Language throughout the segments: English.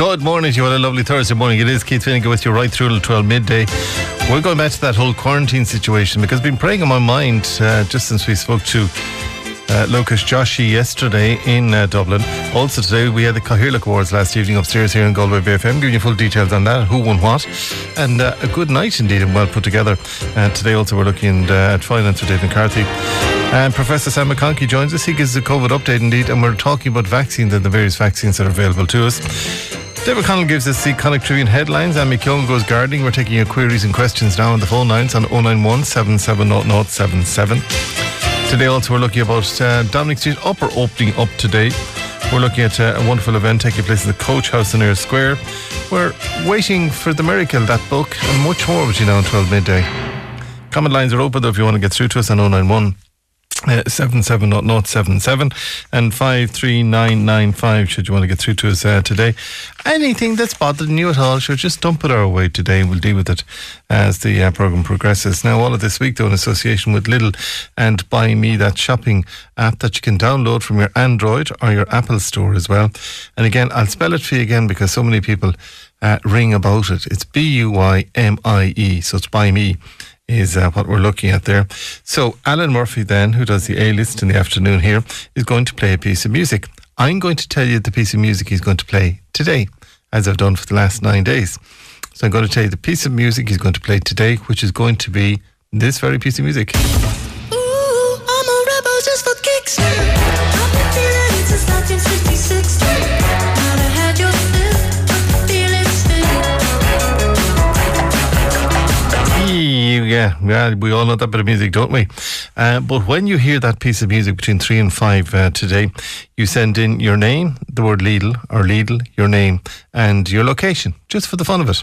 Good morning to you. What a lovely Thursday morning. It is Keith Finnegan with you right through till 12 midday. We're going back to that whole quarantine situation because it's been preying on my mind uh, just since we spoke to uh, Lokesh Joshi yesterday in uh, Dublin. Also today we had the Cathaoirleach Awards last evening upstairs here in Galway Bay FM, giving you full details on that, who won what, and uh, a good night indeed and well put together. And today also we're looking uh, at finance with Dave McCarthy. And Professor Sam McConkey joins us. He gives a COVID update indeed, and we're talking about vaccines and the various vaccines that are available to us. David Connell gives us the Connacht Tribune headlines. and Keown goes gardening. We're taking your queries and questions now on the phone lines on 091 770077. Today also we're looking about uh, Dominick Street Upper opening up today. We're looking at uh, a wonderful event taking place in the Coach House in Eyre Square. We're waiting for the miracle, that book, and much more between now and 12 midday. Comment lines are open though if you want to get through to us on 091 uh, 7777 and 53995 should you want to get through to us uh, today. Anything that's bothering you at all, sure, just dump it our way today we'll deal with it as the uh, programme progresses. Now, all of this week, though, in association with Lidl and Buymie, that shopping app that you can download from your Android or your Apple store as well. And again, I'll spell it for you again because so many people uh, ring about it. It's B U Y M I E, so it's Buymie is uh, what we're looking at there. So Alan Murphy then, who does the A list in the afternoon here, is going to play a piece of music. I'm going to tell you the piece of music he's going to play today, as I've done for the last nine days. So I'm going to tell you the piece of music he's going to play today, which is going to be this very piece of music. Ooh, yeah, yeah, we all know that bit of music, don't we? Uh, but when you hear that piece of music between three and five uh, today, you send in your name, the word Lidl or Lidl, your name, and your location, just for the fun of it.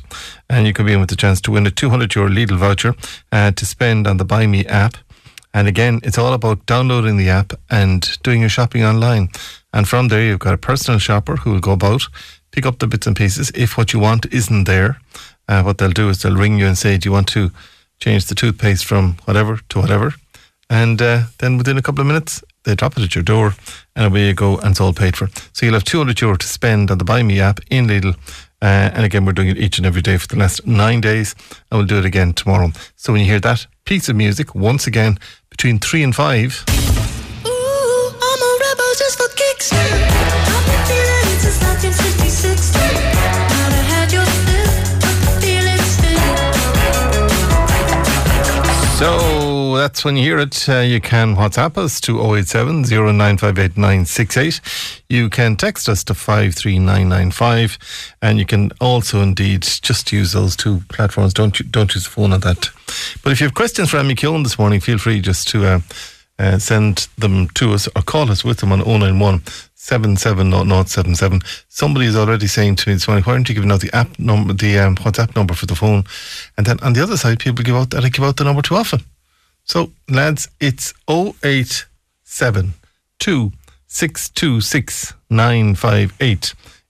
And you can be in with the chance to win a 200 euro Lidl voucher uh, to spend on the Buymie app. And again, it's all about downloading the app and doing your shopping online. And from there, you've got a personal shopper who will go about, pick up the bits and pieces. If what you want isn't there, uh, what they'll do is they'll ring you and say, Do you want to change the toothpaste from whatever to whatever? And uh, then within a couple of minutes, they drop it at your door and away you go and it's all paid for. So you'll have 200 euro to spend on the Buymie app in Lidl. Uh, and again, we're doing it each and every day for the last nine days and we'll do it again tomorrow. So when you hear that piece of music, once again, between three and five. Ooh, So that's when you hear it. Uh, you can WhatsApp us to 087 0958 You can text us to 53995. And you can also indeed just use those two platforms. Don't, don't use the phone on that. But if you have questions for Emmy Keown this morning, feel free just to uh, uh, send them to us or call us with them on 091 770077. Somebody is already saying to me this morning, why aren't you giving out the app number, the um, WhatsApp number for the phone? And then on the other side, people give out that I give out the number too often. So, lads, it's 087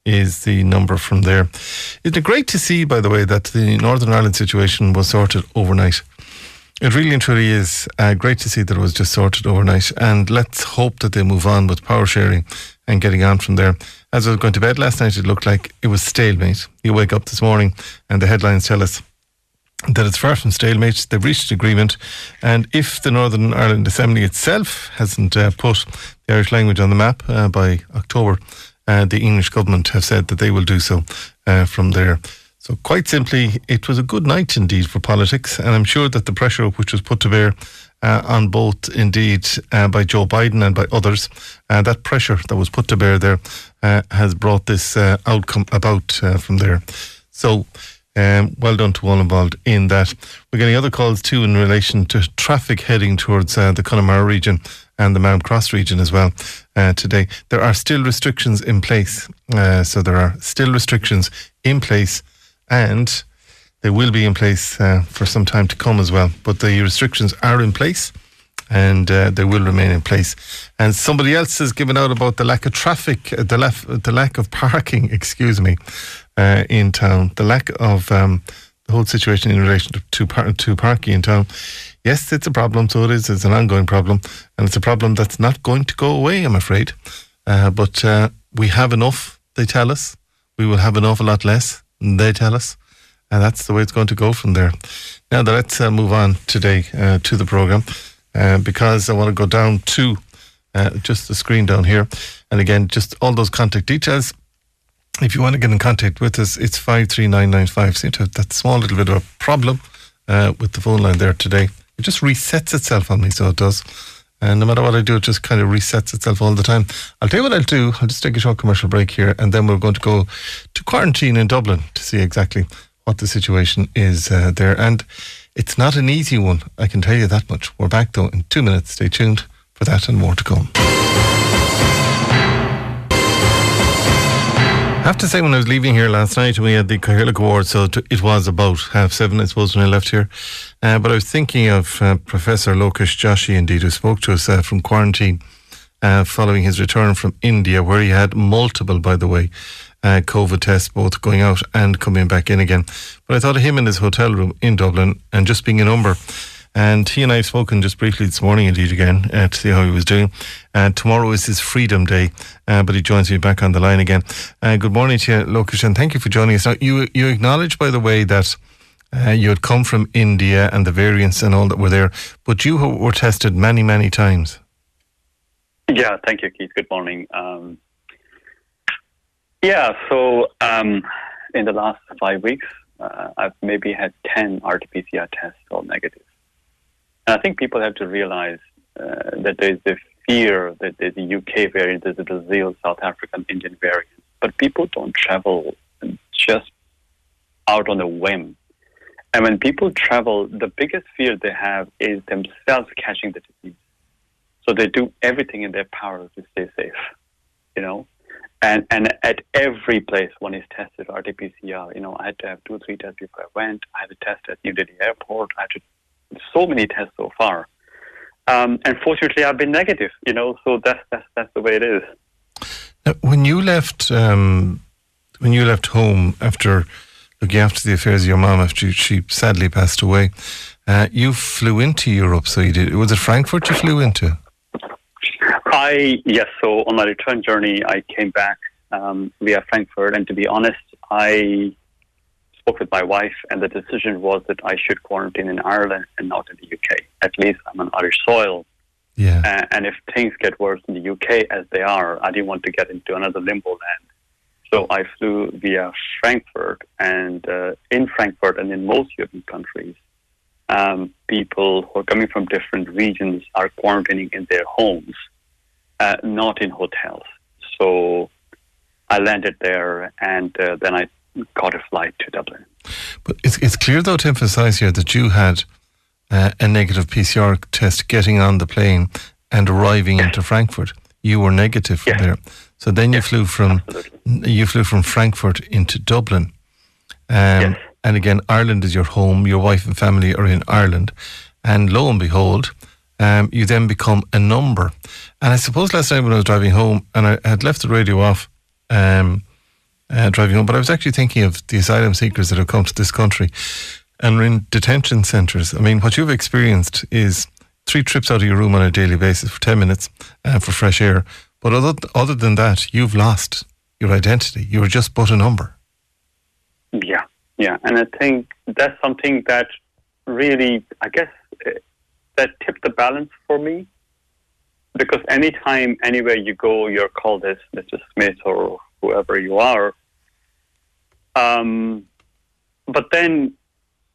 is the number from there. It's great to see, by the way, that the Northern Ireland situation was sorted overnight. It really and truly is uh, great to see that it was just sorted overnight. And let's hope that they move on with power sharing and getting on from there. As I was going to bed last night, it looked like it was stalemate. You wake up this morning and the headlines tell us that it's far from stalemate. They've reached agreement. And if the Northern Ireland Assembly itself hasn't uh, put the Irish language on the map uh, by October, uh, the English government have said that they will do so uh, from there. So, quite simply, it was a good night indeed for politics. And I'm sure that the pressure which was put to bear uh, on both, indeed, uh, by Joe Biden and by others. Uh, that pressure that was put to bear there uh, has brought this uh, outcome about uh, from there. So, um, well done to all involved in that. We're getting other calls too in relation to traffic heading towards the Connemara region and the Maam Cross region as well today. There are still restrictions in place. so, there are still restrictions in place and they will be in place uh, for some time to come as well. But the restrictions are in place and uh, they will remain in place. And somebody else has given out about the lack of traffic, uh, the, lef- the lack of parking, excuse me, uh, in town, the lack of um, the whole situation in relation to, to, par- to parking in town. Yes, it's a problem, so it is. It's an ongoing problem, and it's a problem that's not going to go away, I'm afraid. Uh, but uh, we have enough, they tell us. we will have an awful lot less, they tell us. And that's the way it's going to go from there. Now, let's uh, move on today uh, to the programme uh, because I want to go down to uh, just the screen down here. And again, just all those contact details. If you want to get in contact with us, it's 53995. Seem to have that small little bit of a problem uh, with the phone line there today. It just resets itself on me, so it does. And no matter what I do, it just kind of resets itself all the time. I'll tell you what I'll do. I'll just take a short commercial break here, and then we're going to go to quarantine in Dublin to see exactly what the situation is uh, there. And it's not an easy one, I can tell you that much. We're back though in two minutes. Stay tuned for that and more to come. Have to say, when I was leaving here last night, we had the Cathaoirleach Award, so it was about half seven, I suppose, when I left here. Uh, but I was thinking of uh, Professor Lokesh Joshi, indeed, who spoke to us uh, from quarantine uh, following his return from India, where he had multiple, by the way, uh, COVID tests, both going out and coming back in again. But I thought of him in his hotel room in Dublin and just being a number. And he and I have spoken just briefly this morning, indeed, again, uh, to see how he was doing. And tomorrow is his Freedom Day, uh, but he joins me back on the line again. Uh, good morning to you, Lokesh, and thank you for joining us. Now, you, you acknowledge, by the way, that uh, you had come from India and the variants and all that were there, but you were tested many, many times. Yeah, thank you, Keith. Good morning. Um, yeah, so um, in the last five weeks, uh, I've maybe had 10 RT-PCR tests, all negative. And I think people have to realize uh, that there's the fear that there's a UK variant, there's a Brazil, South African, Indian variant. But people don't travel just out on a whim. And when people travel, the biggest fear they have is themselves catching the disease. So they do everything in their power to stay safe, you know. And and at every place one is tested RT-PCR, you know, I had to have two three tests before I went. I had a test at New Delhi Airport. I had to so many tests so far. Um, and fortunately, I've been negative. You know, so that's that's that's the way it is. Now, when you left, um, when you left home after looking after the affairs of your mom after she sadly passed away, uh, you flew into Europe. So you did. Was it Frankfurt you flew into? I yes. So on my return journey, I came back um, via Frankfurt, and to be honest, I spoke with my wife, and the decision was that I should quarantine in Ireland and not in the UK. At least I'm on Irish soil. Yeah. Uh, and if things get worse in the UK as they are, I didn't want to get into another limbo land. So I flew via Frankfurt, and uh, in Frankfurt and in most European countries, um, people who are coming from different regions are quarantining in their homes, uh, not in hotels. So I landed there, and uh, then I caught a flight to Dublin. But it's, it's clear, though, to emphasise here that you had uh, a negative PCR test getting on the plane and arriving into Frankfurt. You were negative from there. So then you flew from absolutely. you flew from Frankfurt into Dublin. Um, yes. And again, Ireland is your home. Your wife and family are in Ireland, and lo and behold, um, you then become a number. And I suppose last night when I was driving home, and I had left the radio off, um, uh, driving home. But I was actually thinking of the asylum seekers that have come to this country and are in detention centres. I mean, what you've experienced is three trips out of your room on a daily basis for 10 minutes uh, for fresh air. But other, other than that, you've lost your identity. You were just but a number. Yeah, yeah. And I think that's something that really, I guess, uh, that tipped the balance for me. Because anytime, anywhere you go, you're called as Mr. Smith or whoever you are. Um, but then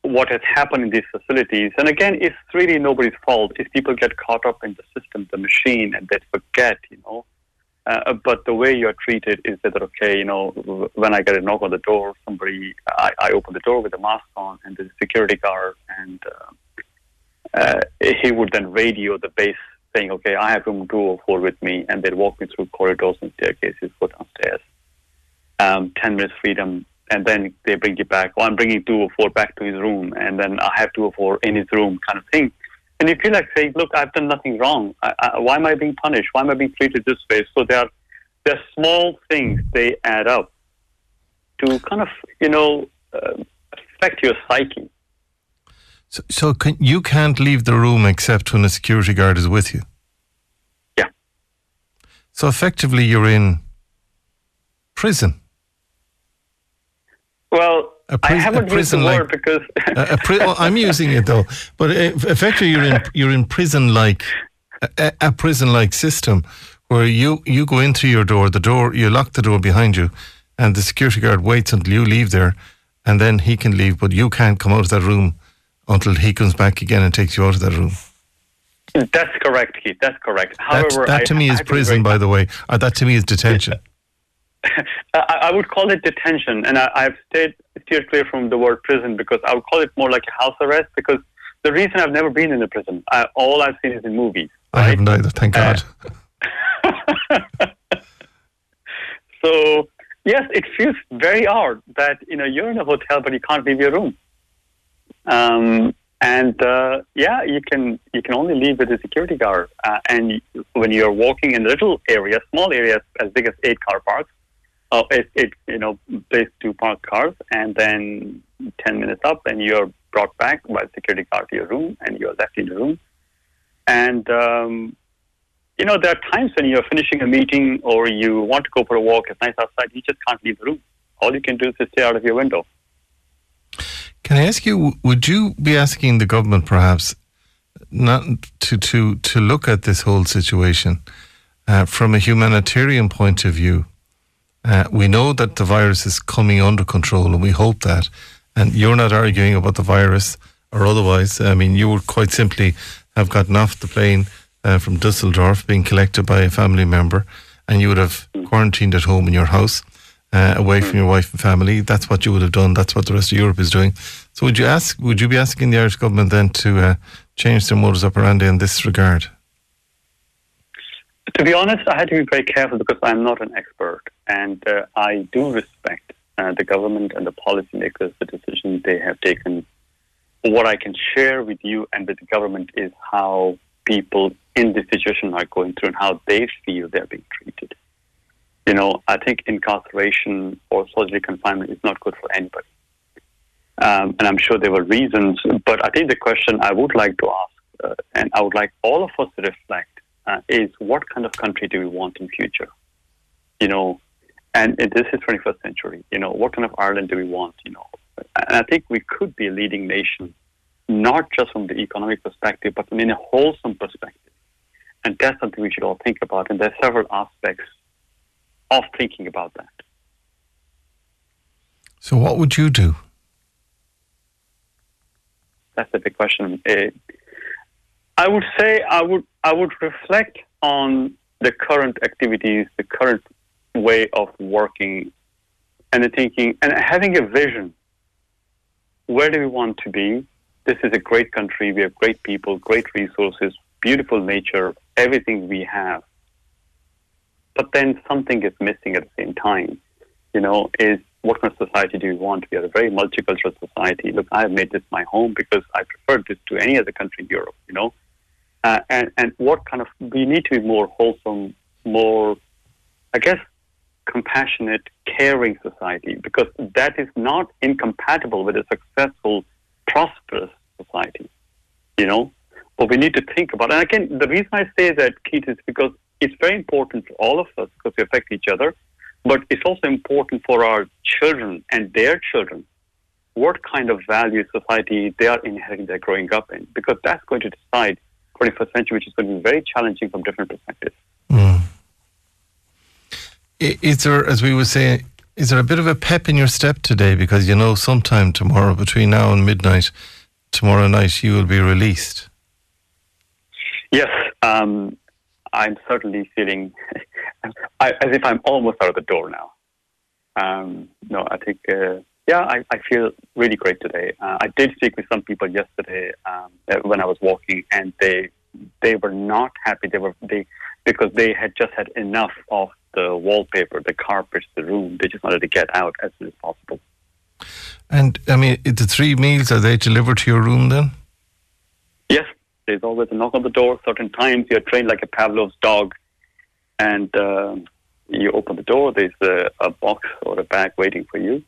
what has happened in these facilities, and again, it's really nobody's fault if people get caught up in the system, the machine, and they forget, you know. Uh, but the way you're treated is that, okay, you know, when I get a knock on the door, somebody, I, I open the door with a mask on, and there's a security guard, and uh, uh, he would then radio the base saying, okay, I have room 204 with me, and they'd walk me through corridors and staircases, go downstairs um, 10 minutes freedom, and then they bring you back. Or I'm bringing 204 back to his room, and then I have 204 in his room, kind of thing. And you feel like saying, look, I've done nothing wrong. I, I, why am I being punished? Why am I being treated this way? So there are, there are small things, they add up to kind of, you know, uh, affect your psyche. So, so can, you can't leave the room except when a security guard is with you? Yeah. So effectively, you're in prison. Well, I haven't used the word because a, a pri- well, I'm using it though. But effectively, you're in you're in prison like a, a prison like system where you you go into your door, the door you lock the door behind you, and the security guard waits until you leave there, and then he can leave, but you can't come out of that room until he comes back again and takes you out of that room. That's correct, Keith. That's correct. However, that, that to I, me is prison, by the way. Or that to me is detention. I, would call it detention, and I, have stayed steered clear from the word prison because I would call it more like a house arrest. Because the reason I've never been in a prison, I, all I've seen is in movies. I haven't either. Thank God. Uh, so yes, it feels very odd that you know you're in a hotel but you can't leave your room. Um, and uh, yeah, you can you can only leave with a security guard. Uh, and when you're walking in little areas, small areas as big as eight car parks, uh, it, it you know place to park cars, and then ten minutes up, and you're brought back by security guard to your room, and you're left in the room. And um, you know there are times when you're finishing a meeting or you want to go for a walk. It's nice outside. You just can't leave the room. All you can do is stay out of your window. Can I ask you, would you be asking the government perhaps not to, to, to look at this whole situation uh, from a humanitarian point of view? Uh, we know that the virus is coming under control and we hope that. And you're not arguing about the virus or otherwise. I mean, you would quite simply have gotten off the plane uh, from Dusseldorf, being collected by a family member, and you would have quarantined at home in your house uh, away from your wife and family. That's what you would have done. That's what the rest of Europe is doing. So would you ask? Would you be asking the Irish government then to uh, change their modus operandi in this regard? To be honest, I had to be very careful because I'm not an expert, and uh, I do respect uh, the government and the policymakers, the decisions they have taken. What I can share with you and with the government is how people in this situation are going through and how they feel they're being treated you know, I think incarceration or solitary confinement is not good for anybody. Um, and I'm sure there were reasons, but I think the question I would like to ask, uh, and I would like all of us to reflect, uh, is what kind of country do we want in future? You know, and this is 21st century. You know, what kind of Ireland do we want? You know, and I think we could be a leading nation, not just from the economic perspective, but from in a wholesome perspective. And that's something we should all think about. And there are several aspects of thinking about that. So, what would you do? That's a big question. Uh, I would say I would I would reflect on the current activities, the current way of working, and the thinking and having a vision. Where do we want to be? This is a great country. We have great people, great resources, beautiful nature, everything we have but then something is missing at the same time. You know, is what kind of society do we want? We are a very multicultural society. Look, I have made this my home because I prefer this to any other country in Europe. You know, uh, and and what kind of we need to be more wholesome, more, I guess, compassionate, caring society because that is not incompatible with a successful, prosperous society. You know, but we need to think about. And again, the reason I say that, Keith, is because it's very important for all of us because we affect each other, but it's also important for our children and their children what kind of value society they are inheriting, they're growing up in, because that's going to decide 21st century, which is going to be very challenging from different perspectives. Mm. Is there, as we were saying, is there a bit of a pep in your step today? Because you know, sometime tomorrow, between now and midnight, tomorrow night, you will be released. Yes, um, I'm certainly feeling as if I'm almost out of the door now. Um, no, I think, uh, yeah, I, I, feel really great today. Uh, I did speak with some people yesterday um, uh, when I was walking, and they they were not happy. They were they because they had just had enough of the wallpaper, the carpets, the room. They just wanted to get out as soon as possible. And I mean, the three meals are they delivered to your room then? Yes, there's always a knock on the door. Certain times you're trained like a Pavlov's dog, and uh, you open the door. There's a, a, box or a bag waiting for you,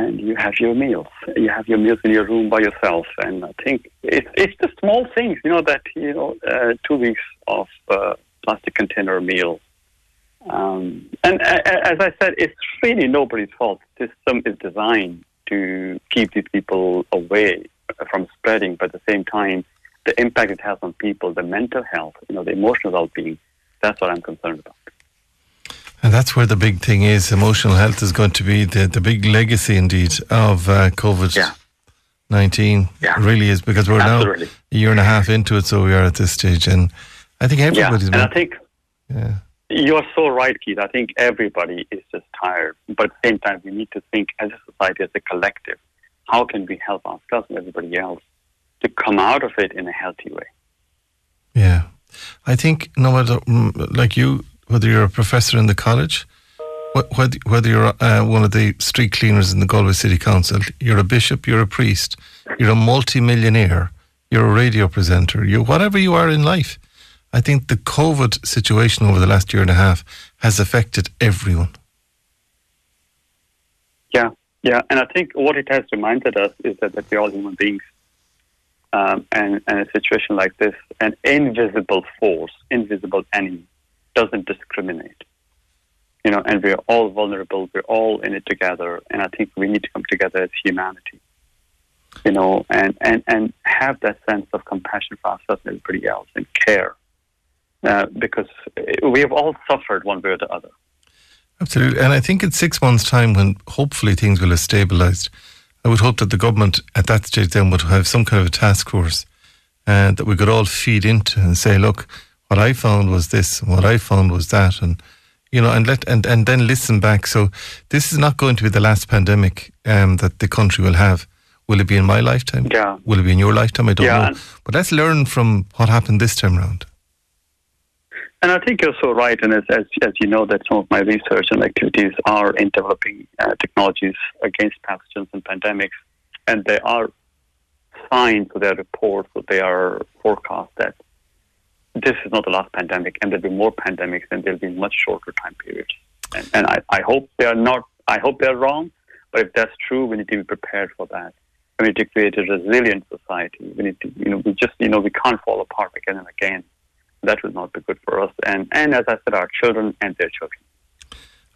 and you have your meals. You have your meals in your room by yourself. And I think it's it's the small things, you know, that you know, uh, two weeks of uh, plastic container meal Um, and as I said, it's really nobody's fault. The system is designed to keep these people away from spreading, but at the same time, the impact it has on people, the mental health, you know, the emotional well-being, that's what I'm concerned about. And that's where the big thing is. Emotional health is going to be the, the big legacy, indeed, of uh, COVID yeah. 19. Yeah. It really is, because we're Absolutely. now a year and a half into it, so we are at this stage. And I think everybody's. Yeah, and I think yeah. you're so right, Keith. I think everybody is just tired. But at the same time, we need to think as a society, as a collective, how can we help ourselves and everybody else to come out of it in a healthy way? Yeah. I think no matter, mm, like you, whether you're a professor in the college, whether, whether you're uh, one of the street cleaners in the Galway City Council, you're a bishop, you're a priest, you're a multi-millionaire, you're a radio presenter, you whatever you are in life. I think the COVID situation over the last year and a half has affected everyone. Yeah, yeah, and I think what it has reminded us is that, that we're all human beings, um, and, and a situation like this, an invisible force, invisible enemy, doesn't discriminate. You know, and we're all vulnerable. We're all in it together, and I think we need to come together as humanity. You know, and and and have that sense of compassion for ourselves and everybody else, and care, uh, because we have all suffered one way or the other. Absolutely, and I think in six months' time, when hopefully things will have stabilised, I would hope that the government at that stage then would have some kind of a task force uh, that we could all feed into and say, look, what I found was this, and what I found was that, and you know, and let and, and then listen back. So this is not going to be the last pandemic um, that the country will have. Will it be in my lifetime? Yeah. Will it be in your lifetime? I don't Yeah. know. But let's learn from what happened this time round. And I think you're so right. And as, as, as you know, that some of my research and activities are in developing uh, technologies against pathogens and pandemics. And there are signs of their reports, that they are forecast that this is not the last pandemic and there'll be more pandemics and there'll be much shorter time periods. And, and I, I hope they are not, I hope they're wrong. But if that's true, we need to be prepared for that. We need to create a resilient society. We need to, you know, we just, you know, we can't fall apart again and again that will not be good for us and, and as I said, our children and their children.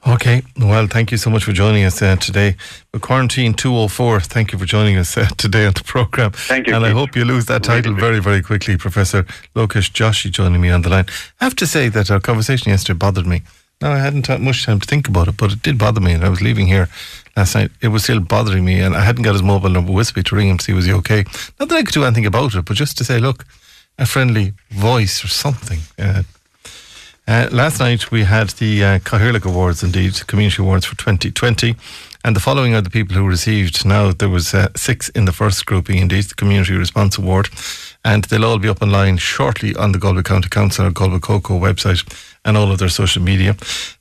Okay, well, thank you so much for joining us uh, today. The Quarantine 204, thank you for joining us uh, today on the programme. Thank you. And I hope you lose that title very, very quickly. Professor Lokesh Joshi joining me on the line. I have to say that our conversation yesterday bothered me. Now, I hadn't had much time to think about it, but it did bother me. And I was leaving here last night. It was still bothering me, and I hadn't got his mobile number with me to ring him to see was he okay. Not that I could do anything about it, but just to say, look, a friendly voice or something. Uh, uh, last night we had the uh, Cathaoirleach Awards, indeed, Community Awards for 2020. And the following are the people who received. Now, there was uh, six in the first grouping, indeed, the Community Response Award. And they'll all be up online shortly on the Galway County Council or Galway Coco website and all of their social media.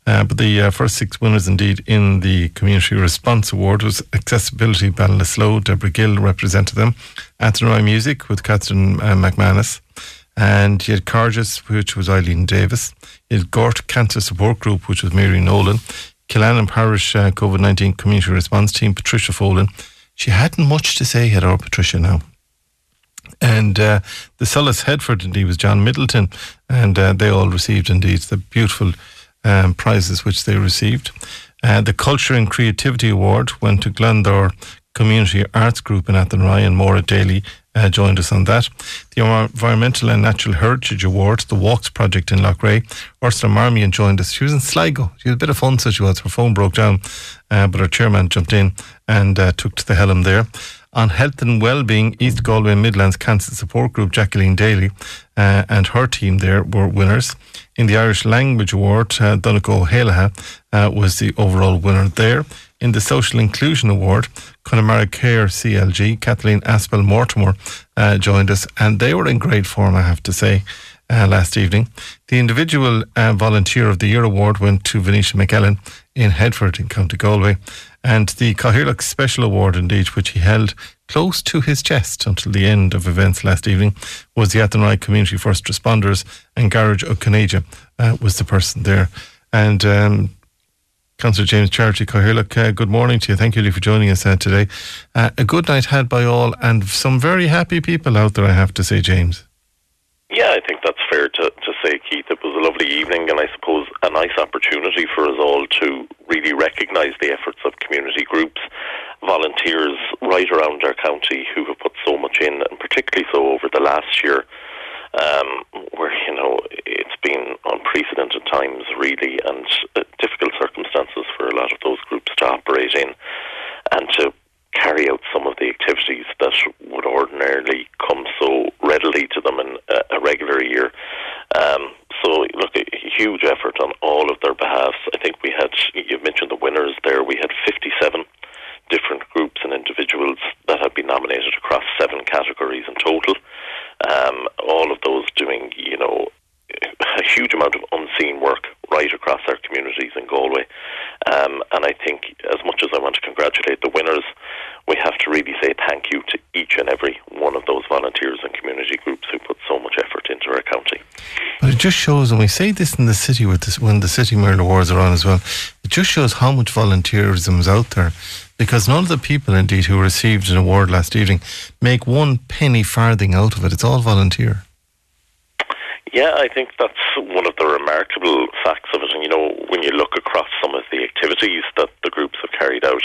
Uh, but the uh, first six winners, indeed, in the Community Response Award was Accessibility Ballinasloe. Deborah Gill represented them. Athenry Music with Catherine uh, McManus. And you had Cargis, which was Eileen Davis. You had Gort Cancer Support Group, which was Mary Nolan. Killannin Parish uh, COVID 19 Community Response Team, Patricia Folan. She hadn't much to say, had our Patricia now. And uh, the Solace Headford, indeed, was John Middleton. And uh, they all received, indeed, the beautiful um, prizes which they received. Uh, the Culture and Creativity Award went to Glendor Community Arts Group in Athenry, and Maura Daly uh, joined us on that. The Environmental and Natural Heritage Award, the Walks Project in Loughrea. Ursula Marmion joined us. She was in Sligo. She had a bit of fun, so she was. Her phone broke down, uh, but her chairman jumped in and uh, took to the helm there. On health and well-being, East Galway Midlands Cancer Support Group, Jacqueline Daly uh, and her team there were winners. In the Irish Language Award, uh, Donegal O'Halaha uh, was the overall winner there. In the Social Inclusion Award, Connemara Care CLG, Kathleen Aspel Mortimer uh, joined us, and they were in great form, I have to say, uh, last evening. The Individual uh, Volunteer of the Year Award went to Venetia McKellen in Headford in County Galway. And the Cathaoirleach Special Award, indeed, which he held close to his chest until the end of events last evening, was the Athenry Community First Responders, and Garage O'Canaja uh, was the person there. And um, Councillor James Charity Cathaoirleach, uh, good morning to you. Thank you for joining us uh, today. Uh, a good night had by all, and some very happy people out there, I have to say, James. Yeah, I think that's fair to, to say, Keith. It was a lovely evening, and I suppose a nice opportunity for us all to really recognise the efforts of community groups, volunteers right around our county who have put so much in, and particularly so over the last year, um, where you know it's been unprecedented times, really, and uh, difficult circumstances for a lot of those groups to operate in, and to carry out some of the activities that would ordinarily come so readily to them in a, a regular year. Um, so, look, a huge effort on all of their behalves. I think we had, you've mentioned the winners there, we had 57 different groups and individuals that had been nominated across seven categories in total. Um, all of those doing, you know, a huge amount of unseen work right across our communities in Galway. Um, and I think, as much as I want to congratulate the winners, we have to really say thank you to each and every one of those volunteers and community groups who put so much effort into our county. But it just shows, and we say this in the city with this, when the City Mirror Awards are on as well, it just shows how much volunteerism is out there. Because none of the people, indeed, who received an award last evening make one penny farthing out of it. It's all volunteer. Yeah, I think that's one of the remarkable facts of it. And, you know, when you look across some of the activities that the groups have carried out,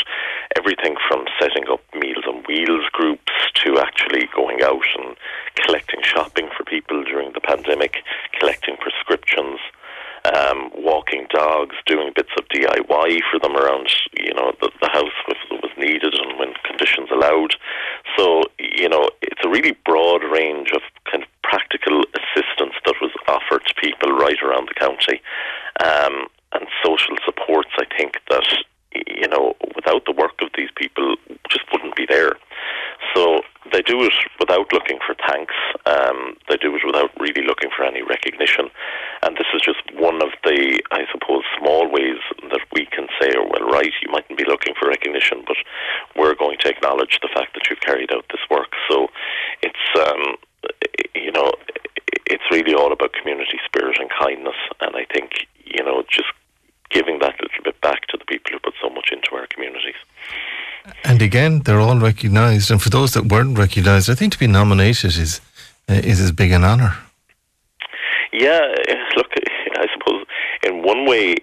everything from setting up Meals on Wheels groups to actually going out and collecting shopping for people during the pandemic, collecting prescriptions, um, walking dogs, doing bits of DIY for them around, you know, the, the house if it was needed and when conditions allowed. So, you know, it's a really broad range of kind of practical assistance that was offered to people right around the county, um, and social supports. I think that you know, without the work of these people, just wouldn't be there. So they do it without looking for thanks. Um, they do it without really looking for any recognition. And this is just one of the, I suppose, small ways that we can say, oh, well, right, you mightn't be looking for recognition, but we're going to acknowledge the fact that you've carried out this work. So it's, um, you know, it's really all about community spirit and kindness. And I think, you know, just giving that little bit back to the people who put so much into our communities. And again, they're all recognised. And for those that weren't recognised, I think to be nominated is uh, is as big an honour. Yeah, look, I suppose in one way,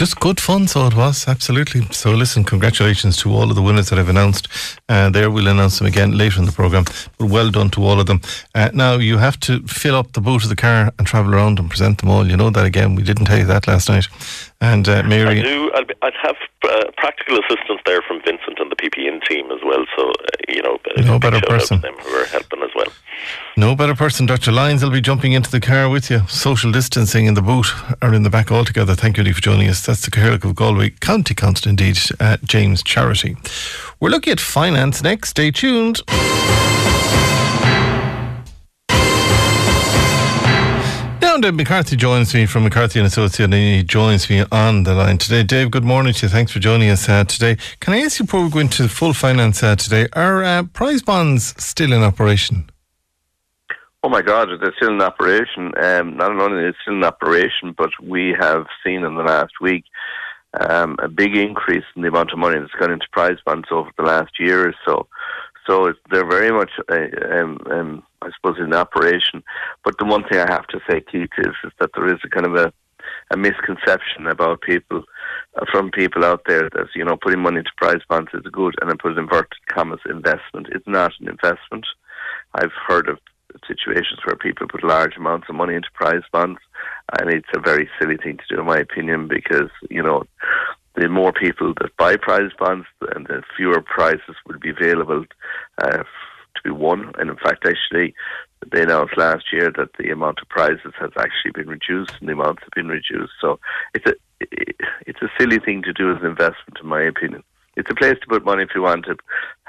just good fun, so it was, absolutely. So, listen, congratulations to all of the winners that I've announced. Uh, there, we'll announce them again later in the programme. But well done to all of them. Uh, now, you have to fill up the boot of the car and travel around and present them all. You know that again. We didn't tell you that last night. And uh, Mary. I do. I'd, I'd have uh, practical assistance there from Vincent and the PPN team as well. So, uh, you know, no better person. them who are helping as well. No better person. Dr. Lyons will be jumping into the car with you. Social distancing in the boot or in the back altogether. Thank you Lee, for joining us. That's the Cathaoirleach of Galway County Council, indeed, uh, James Charity. We're looking at finance next. Stay tuned. Now Dave McCarthy joins me from McCarthy and Associates, and he joins me on the line today. Dave, good morning to you. Thanks for joining us uh, today. Can I ask you before we go into full finance uh, today, are uh, prize bonds still in operation? Oh my God, they're still in operation. Um, not only is it still in operation, but we have seen in the last week um, a big increase in the amount of money that's gone into prize bonds over the last year or so. So they're very much, uh, um, um, I suppose, in operation. But the one thing I have to say, Keith, is, is that there is a kind of a, a misconception about people, uh, from people out there that, you know, putting money into prize bonds is good, and I put inverted commas, investment. It's not an investment. I've heard of situations where people put large amounts of money into prize bonds, and it's a very silly thing to do, in my opinion, because you know the more people that buy prize bonds, and the fewer prizes will be available uh, to be won. And in fact, actually, they announced last year that the amount of prizes has actually been reduced, and the amounts have been reduced. So it's a it's a silly thing to do as an investment, in my opinion it's a place to put money if you want to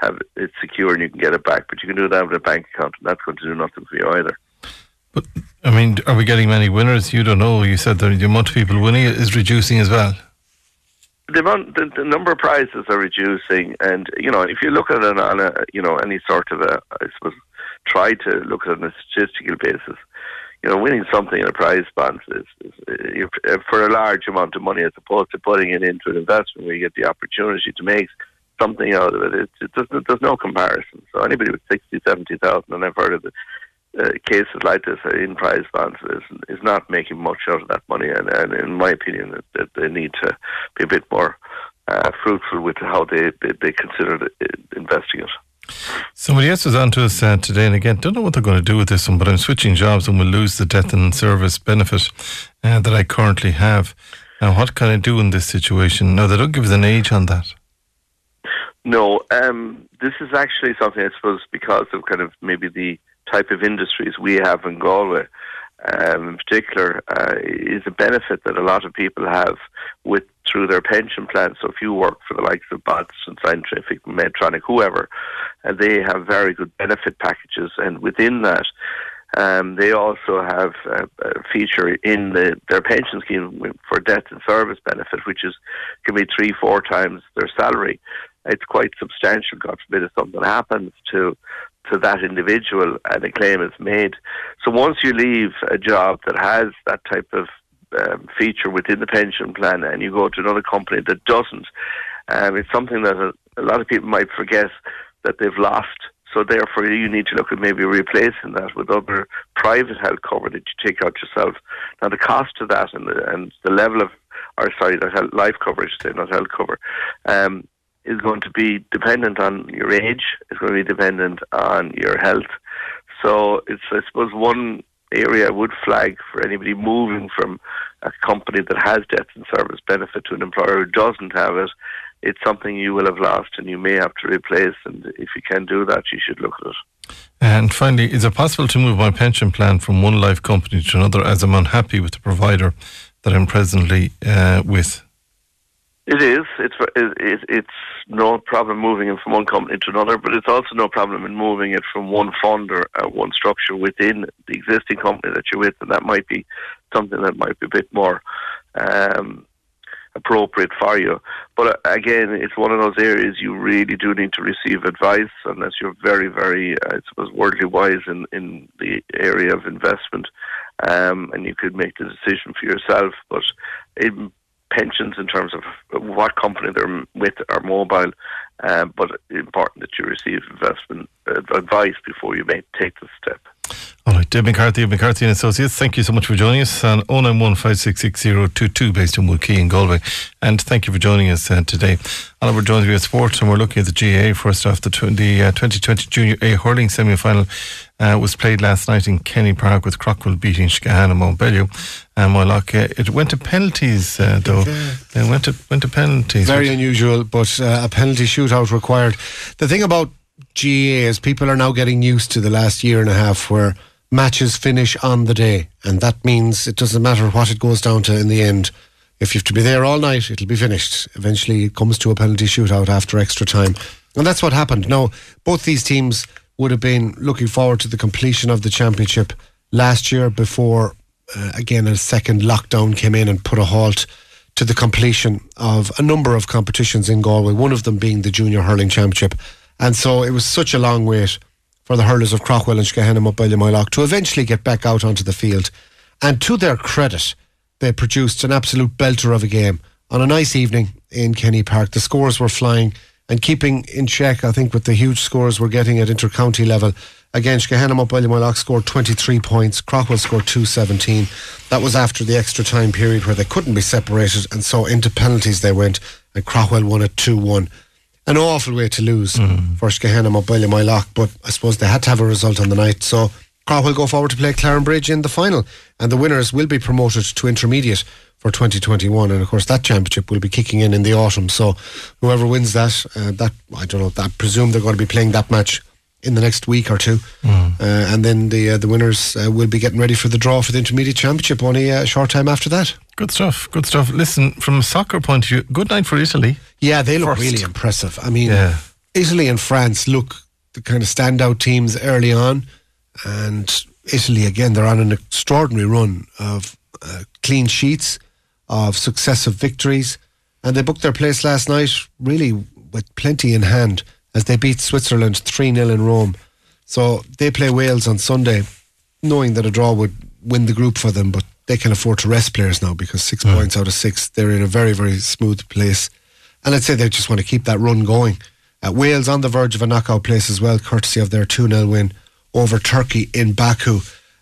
have it secure and you can get it back. But you can do that with a bank account, and that's going to do nothing for you either. But I mean, are we getting many winners? You don't know. You said that the amount of people winning is reducing as well. The amount, the, the number of prizes are reducing, and you know, if you look at it on a, you know, any sort of a, I suppose, try to look at it on a statistical basis you know, winning something in a prize bond is, is, is, for a large amount of money as opposed to putting it into an investment where you get the opportunity to make something out of it. It, it doesn't, there's no comparison. So anybody with 60, 70,000, and I've heard of the, uh, cases like this in prize bonds is, is not making much out of that money. And, and in my opinion, that they need to be a bit more uh, fruitful with how they, they, they consider investing it. Somebody else was on to us uh, today, and again, don't know what they're going to do with this one, but I'm switching jobs and will lose the death in service benefit uh, that I currently have. Now, what can I do in this situation? Now, they don't give us an age on that. No, um, this is actually something I suppose because of kind of maybe the type of industries we have in Galway um, in particular, uh, is a benefit that a lot of people have with through their pension plan. So if you work for the likes of Boston Scientific, Medtronic, whoever, and uh, they have very good benefit packages, and within that. Um, they also have a, a feature in the, their pension scheme for death in service benefit, which is can be three, four times their salary. It's quite substantial. God forbid if something happens to to that individual and a claim is made. So once you leave a job that has that type of um, feature within the pension plan and you go to another company that doesn't, um, it's something that a, a lot of people might forget that they've lost. So therefore, you need to look at maybe replacing that with other private health cover that you take out yourself. Now, the cost of that and the, and the level of, or sorry, that health, life coverage, not health cover, um, is going to be dependent on your age. It's going to be dependent on your health. So it's, I suppose, one area I would flag for anybody moving from a company that has death in service benefit to an employer who doesn't have it. It's something you will have lost and you may have to replace. And if you can do that, you should look at it. And finally, is it possible to move my pension plan from one life company to another as I'm unhappy with the provider that I'm presently uh, with? It is. It's it's no problem moving it from one company to another, but it's also no problem in moving it from one fund or uh, one structure within the existing company that you're with, and that might be something that might be a bit more um, appropriate for you. But uh, again, it's one of those areas you really do need to receive advice unless you're very, very, uh, I suppose, worldly wise in, in the area of investment, um, and you could make the decision for yourself. But it, pensions in terms of what company they're with are mobile, uh, but important that you receive investment advice before you may take the step. All right, Dave McCarthy of McCarthy and Associates, thank you so much for joining us on 091 based in Woodquay in Galway. And thank you for joining us uh, today. Oliver joins me at sports, and we're looking at the GAA first off. The, the uh, 2020 Junior A hurling semi final uh, was played last night in Kenny Park with Craughwell beating Skehana Mountbellew. And Moylough, uh, it went to penalties, uh, though. It went to, went to penalties. Very unusual, but uh, a penalty shootout required. The thing about GAA is people are now getting used to the last year and a half where matches finish on the day, and that means it doesn't matter what it goes down to in the end. If you have to be there all night, it'll be finished. Eventually, it comes to a penalty shootout after extra time. And that's what happened. Now, both these teams would have been looking forward to the completion of the championship last year before, uh, again, a second lockdown came in and put a halt to the completion of a number of competitions in Galway, one of them being the Junior Hurling Championship. And so it was such a long wait for the hurlers of Craughwell and Skehana up by to eventually get back out onto the field. And to their credit, they produced an absolute belter of a game on a nice evening in Kenny Park. The scores were flying and keeping in check, I think, with the huge scores we're getting at inter-county level. Again, Skehana up Moylough scored 23 points, Craughwell scored 217. That was after the extra time period where they couldn't be separated, and so into penalties they went, and Craughwell won it 2 1 an awful way to lose mm. for Skehana Mountbellew Moylough, but I suppose they had to have a result on the night. So Craughwell will go forward to play Clarenbridge in the final, and the winners will be promoted to intermediate for 2021. And of course, that championship will be kicking in in the autumn. So whoever wins that, uh, that I don't know, I presume they're going to be playing that match in the next week or two, mm. uh, and then the uh, the winners uh, will be getting ready for the draw for the intermediate championship only a short time after that. Good stuff. Good stuff. Listen, from a soccer point of view, good night for Italy. Yeah, they look First. really impressive. I mean, yeah. Italy and France look the kind of standout teams early on, and Italy again they're on an extraordinary run of uh, clean sheets, of successive victories, and they booked their place last night really with plenty in hand as they beat Switzerland 3 0 in Rome. So they play Wales on Sunday, knowing that a draw would win the group for them, but they can afford to rest players now because six mm. points out of six, they're in a very, very smooth place. And I'd say they just want to keep that run going. Uh, Wales on the verge of a knockout place as well, courtesy of their 2 0 win over Turkey in Baku.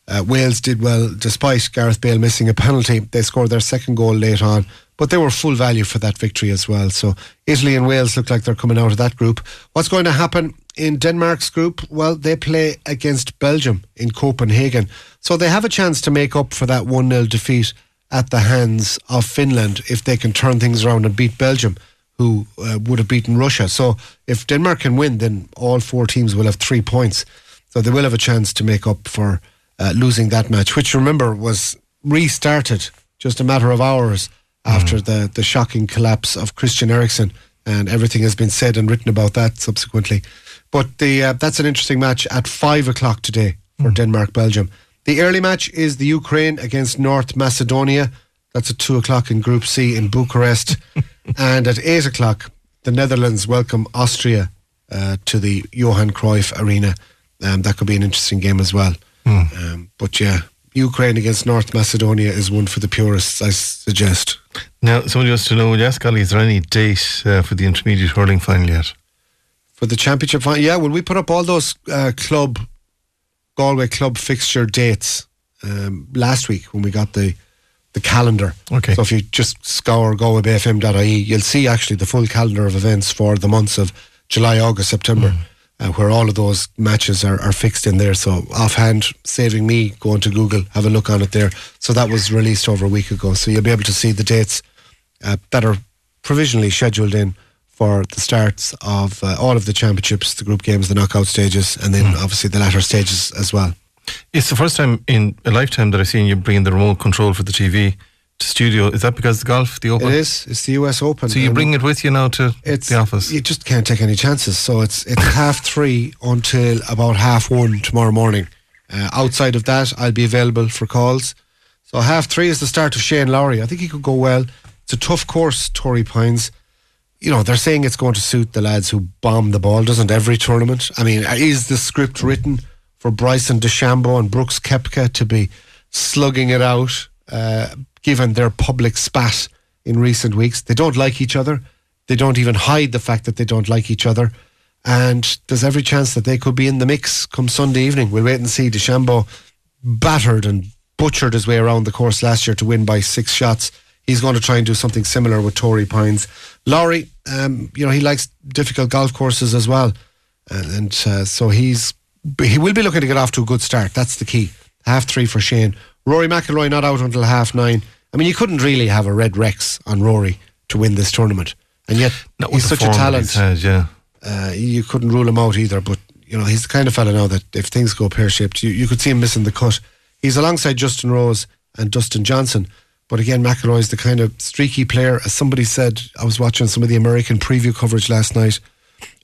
Uh, Wales did well despite Gareth Bale missing a penalty. They scored their second goal late on, but they were full value for that victory as well. So Italy and Wales look like they're coming out of that group. What's going to happen in Denmark's group? Well, they play against Belgium in Copenhagen. So they have a chance to make up for that 1 0 defeat at the hands of Finland if they can turn things around and beat Belgium, who uh, would have beaten Russia. So if Denmark can win, then all four teams will have three points. So they will have a chance to make up for uh, losing that match, which remember was restarted just a matter of hours after mm. the, the shocking collapse of Christian Eriksen, and everything has been said and written about that subsequently. But the uh, that's an interesting match at five o'clock today for mm. Denmark Belgium. The early match is the Ukraine against North Macedonia. That's at two o'clock in Group C in Bucharest, and at eight o'clock the Netherlands welcome Austria uh, to the Johan Cruyff Arena. Um, that could be an interesting game as well. Mm. Um, but yeah, Ukraine against North Macedonia is one for the purists, I suggest. Now, somebody wants to know, yes, Golly, is there any date uh, for the intermediate hurling final yet? For the championship final? Yeah, well, we put up all those uh, club, Galway club fixture dates um, last week when we got the the calendar. Okay. So if you just scour galwaybayfm.ie, you'll see actually the full calendar of events for the months of July, August, September. Mm uh, where all of those matches are, are fixed in there. So offhand, saving me going to Google, have a look on it there. So that was released over a week ago. So you'll be able to see the dates uh, that are provisionally scheduled in for the starts of uh, all of the championships, the group games, the knockout stages, and then mm. obviously the latter stages as well. It's the first time in a lifetime that I've seen you bring the remote control for the TV to studio. Is that because the golf, the Open? It is. It's the US Open. So you bring it with you now to it's, the office. You just can't take any chances. So it's it's half three until about half one tomorrow morning. Uh, outside of that, I'll be available for calls. So half three is the start of Shane Lowry. I think he could go well. It's a tough course, Torrey Pines. You know, they're saying it's going to suit the lads who bomb the ball. Doesn't every tournament? I mean, is the script written for Bryson DeChambeau and Brooks Koepka to be slugging it out? Uh, given their public spat in recent weeks. They don't like each other. They don't even hide the fact that they don't like each other. And there's every chance that they could be in the mix come Sunday evening. We'll wait and see. DeChambeau battered and butchered his way around the course last year to win by six shots. He's going to try and do something similar with Torrey Pines. Lowry, um, you know, he likes difficult golf courses as well. And, and uh, so he's he will be looking to get off to a good start. That's the key. Half three for Shane. Rory McIlroy not out until half nine. I mean, you couldn't really have a red Rex on Rory to win this tournament. And yet, he's such a talent. Had, yeah. Uh, you couldn't rule him out either. But, you know, he's the kind of fella now that if things go pear shaped, you, you could see him missing the cut. He's alongside Justin Rose and Dustin Johnson. But again, McIlroy is the kind of streaky player. As somebody said, I was watching some of the American preview coverage last night.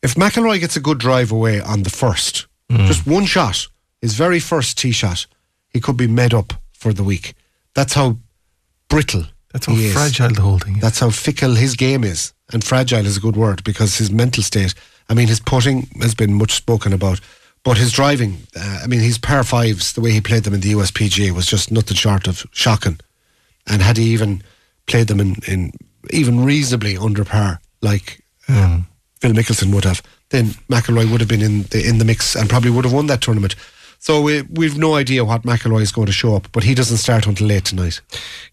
If McIlroy gets a good drive away on the first, mm. just one shot, his very first tee shot, he could be made up for the week. That's how brittle. That's how fragile the whole thing is. That's how fickle his game is. And fragile is a good word because his mental state, I mean, his putting has been much spoken about. But his driving, uh, I mean, his par fives, the way he played them in the USPGA was just nothing short of shocking. And had he even played them in, in even reasonably under par, like mm. Phil Mickelson would have, then McIlroy would have been in the in the mix and probably would have won that tournament. So we, we've no idea what McIlroy is going to show up, but he doesn't start until late tonight.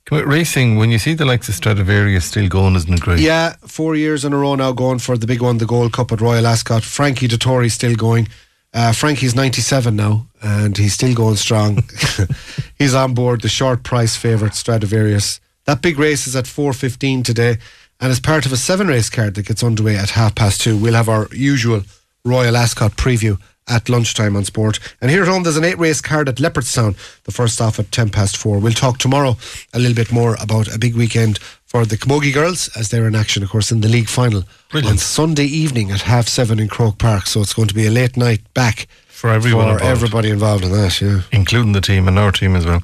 Racing, when you see the likes of Stradivarius still going, isn't it great? Yeah, four years in a row now going for the big one, the Gold Cup at Royal Ascot. Frankie Dettori still going. Uh, Frankie's 97 now, and he's still going strong. he's on board the short price favourite Stradivarius. That big race is at 4.15 today, and as part of a seven race card that gets underway at half past two, we'll have our usual Royal Ascot preview at lunchtime on sport. And here at home, there's an eight race card at Leopardstown, the first off at 10 past four. We'll talk tomorrow a little bit more about a big weekend for the Camogie girls as they're in action, of course, in the league final Brilliant. on Sunday evening at half seven in Croke Park. So it's going to be a late night back for everyone for involved. everybody involved in that, yeah, including the team and our team as well.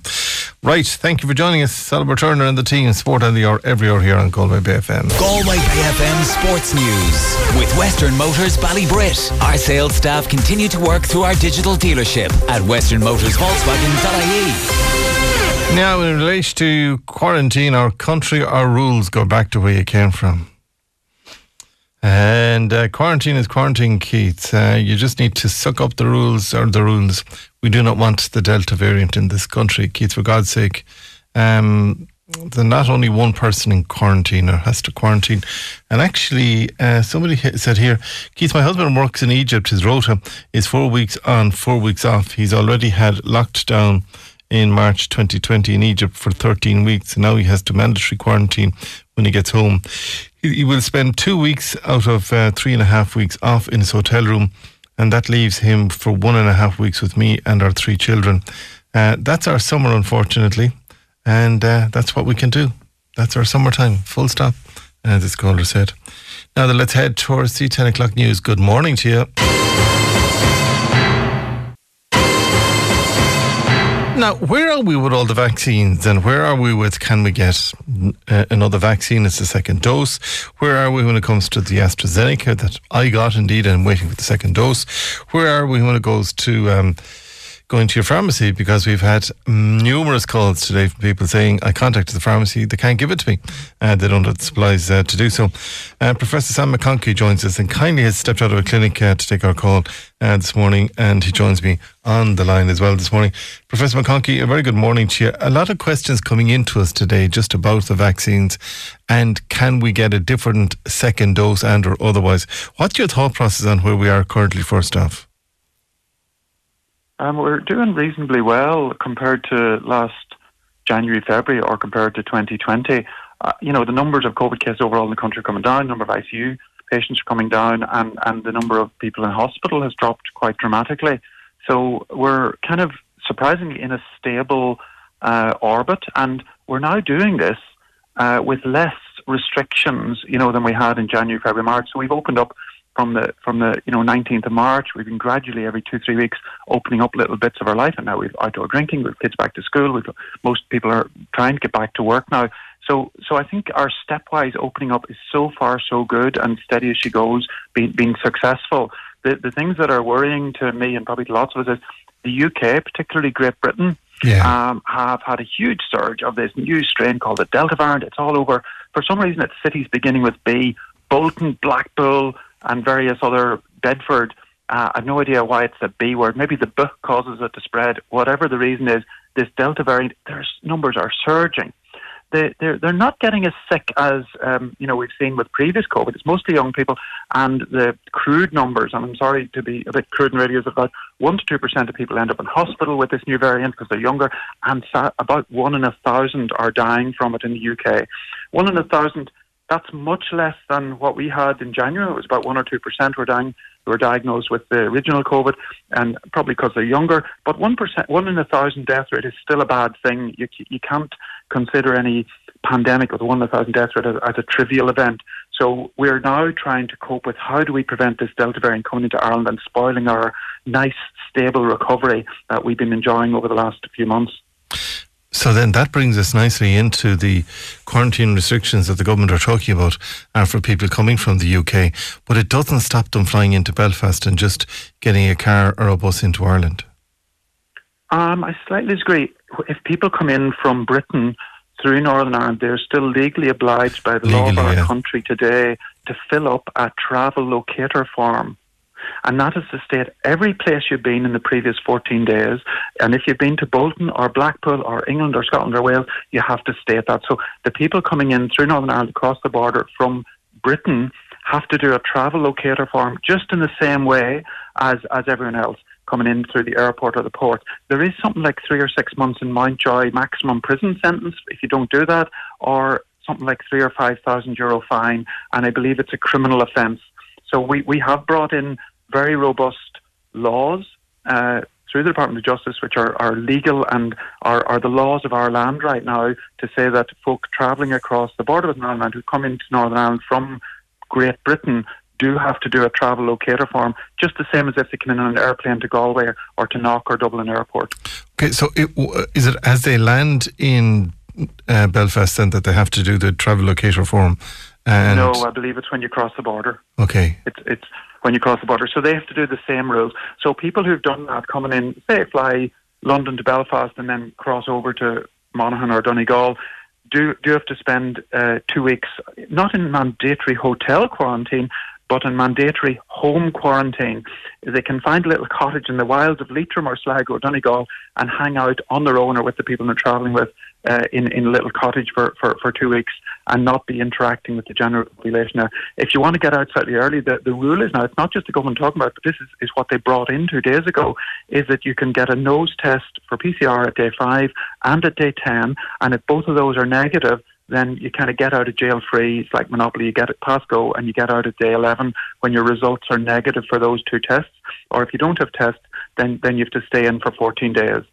Right, thank you for joining us, Salvatore Turner and the team. Sport on the hour every hour here on Galway BFM. FM. Galway Bay FM Sports News with Western Motors Ballybrit. Our sales staff continue to work through our digital dealership at Western Motors Volkswagen.ie. Now, in relation to quarantine, our country, our rules go back to where you came from. And uh, quarantine is quarantine, Keith. Uh, you just need to suck up the rules or the rules. We do not want the Delta variant in this country, Keith, for God's sake. Um, there's not only one person in quarantine or has to quarantine. And actually, uh, somebody said here, Keith, my husband works in Egypt. His rota is four weeks on, four weeks off. He's already had locked down in March 2020 in Egypt for 13 weeks. And now he has to mandatory quarantine when he gets home. He, will spend two weeks out of uh, three and a half weeks off in his hotel room, and that leaves him for one and a half weeks with me and our three children. Uh, that's our summer, unfortunately, and uh, that's what we can do. That's our summertime, full stop, as this caller said. Now, then, let's head towards the 10 o'clock news. Good morning to you. Now, where are we with all the vaccines and where are we with can we get uh, another vaccine as a second dose? Where are we when it comes to the AstraZeneca that I got indeed and I'm waiting for the second dose? Where are we when it goes to um, going to your pharmacy because we've had numerous calls today from people saying, I contacted the pharmacy, they can't give it to me. Uh, they don't have the supplies uh, to do so. Uh, Professor Sam McConkey joins us and kindly has stepped out of a clinic uh, to take our call uh, this morning and he joins me on the line as well this morning. Professor McConkey, a very good morning to you. A lot of questions coming into us today just about the vaccines and can we get a different second dose and or otherwise. What's your thought process on where we are currently first off? Um, we're doing reasonably well compared to last January, February, or compared to 2020. Uh, you know, the numbers of COVID cases overall in the country are coming down, number of ICU patients are coming down, and, and the number of people in hospital has dropped quite dramatically. So we're kind of surprisingly in a stable uh, orbit, and we're now doing this uh, with less restrictions, you know, than we had in January, February, March. So we've opened up from the from the you know 19th of March. We've been gradually every two three weeks opening up little bits of our life, and now we've outdoor drinking. We've kids back to school. We've most people are trying to get back to work now. So so I think our stepwise opening up is so far so good and steady as she goes, being being successful. The the things that are worrying to me and probably to lots of us is the UK, particularly Great Britain. Yeah. Um, have had a huge surge of this new strain called the Delta variant. It's all over For some reason, it's cities beginning with B, Bolton, Blackpool, and various other Bedford. Uh, I've no idea why it's a B word. Maybe the B causes it to spread. Whatever the reason is, this Delta variant, their numbers are surging they, they're, they're not getting as sick as um, you know we've seen with previous COVID. It's mostly young people, and the crude numbers. And I'm sorry to be a bit crude in radio, is about one to two percent of people end up in hospital with this new variant because they're younger, and about one in a thousand are dying from it in the UK. One in a thousand. That's much less than what we had in January. It was about one or two percent were dying were diagnosed with the original COVID, and probably because they're younger. But one percent, one in a thousand death rate is still a bad thing. You you can't consider any pandemic with one in a thousand death rate as, as a trivial event. So we're now trying to cope with how do we prevent this Delta variant coming into Ireland and spoiling our nice, stable recovery that we've been enjoying over the last few months. So then that brings us nicely into the quarantine restrictions that the government are talking about are for people coming from the UK, but it doesn't stop them flying into Belfast and just getting a car or a bus into Ireland. Um, I slightly disagree. If people come in from Britain through Northern Ireland, they're still legally obliged by the legally, law of our yeah. country today to fill up a travel locator form. And that is to state every place you've been in the previous 14 days. And if you've been to Bolton or Blackpool or England or Scotland or Wales, you have to state that. So the people coming in through Northern Ireland across the border from Britain have to do a travel locator form just in the same way as, as everyone else coming in through the airport or the port. There is something like three or six months in Mountjoy maximum prison sentence if you don't do that, or something like three or five thousand euro fine, and I believe it's a criminal offence. So we, we have brought in very robust laws uh, through the Department of Justice, which are, are legal and are, are the laws of our land right now, to say that folk travelling across the border with Northern Ireland who come into Northern Ireland from Great Britain do have to do a travel locator form, just the same as if they come in on an airplane to Galway or to Knock or Dublin Airport. Okay, so it, is it as they land in uh, Belfast then that they have to do the travel locator form? no, I believe it's when you cross the border. Okay. It's it's when you cross the border, so they have to do the same rules. So people who've done that, coming in, say, fly London to Belfast and then cross over to Monaghan or Donegal, do do have to spend uh, two weeks not in mandatory hotel quarantine, but in mandatory home quarantine. They can find a little cottage in the wilds of Leitrim or Sligo or Donegal and hang out on their own or with the people they're travelling with uh, in, in a little cottage for, for, for two weeks and not be interacting with the general population. Now, if you want to get out slightly early, the, the rule is now, it's not just the government talking about, but this is, is what they brought in two days ago, is that you can get a nose test for PCR at day five and at day 10, and if both of those are negative, then you kind of get out of jail free. It's like Monopoly. You get it pass go and you get out at day 11 when your results are negative for those two tests. Or if you don't have tests, then, then you have to stay in for 14 days.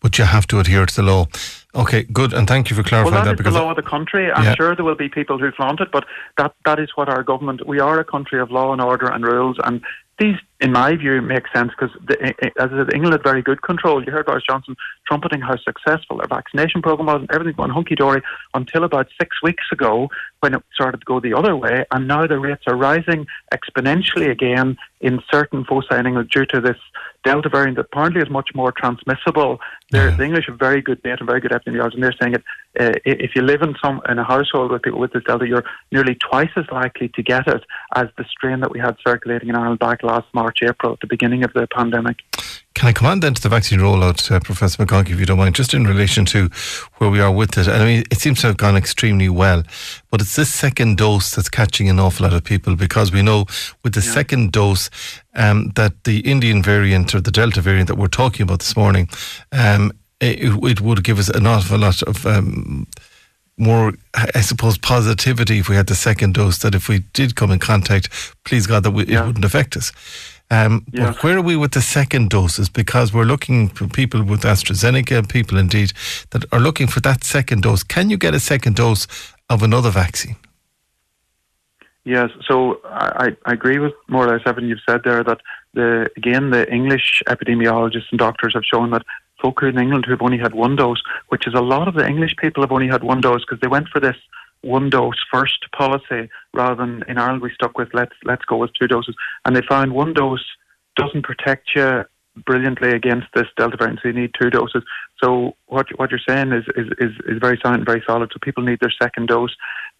But you have to adhere to the law. Okay, good, and thank you for clarifying well, that. that because the law of the country. I'm yeah. sure there will be people who flaunt it, but that that is what our government. We are a country of law and order and rules, and these, in my view, make sense because, eh, eh, as I said, England had very good control. You heard Boris Johnson trumpeting how successful their vaccination program was, and everything went hunky dory until about six weeks ago when it started to go the other way, and now the rates are rising exponentially again in certain foci in England due to this Delta variant apparently is much more transmissible. Yeah. The English have very good data, very good epidemiology, and they're saying it. Uh, if you live in some in a household with people with this Delta, you're nearly twice as likely to get it as the strain that we had circulating in Ireland back last March, April, at the beginning of the pandemic. Can I come on then to the vaccine rollout, uh, Professor McConkey, if you don't mind, just in relation to where we are with it? I mean, it seems to have gone extremely well, but it's this second dose that's catching an awful lot of people because we know with the yeah. second dose um, that the Indian variant or the Delta variant that we're talking about this morning, um, it, it, would give us an awful lot of. Um, more, I suppose, positivity if we had the second dose. That if we did come in contact, please God, that we, yeah. it wouldn't affect us. Um, yeah. Where are we with the second doses? Because we're looking for people with AstraZeneca, people indeed that are looking for that second dose. Can you get a second dose of another vaccine? Yes, so I, I agree with more or less everything you've said there. That the again the English epidemiologists and doctors have shown that folk in England who've only had one dose, which is a lot of the English people have only had one dose because they went for this one dose first policy rather than in Ireland we stuck with let's let's go with two doses. And they found one dose doesn't protect you brilliantly against this Delta variant, so you need two doses. So what what you're saying is is, is, is very sound and very solid. So people need their second dose.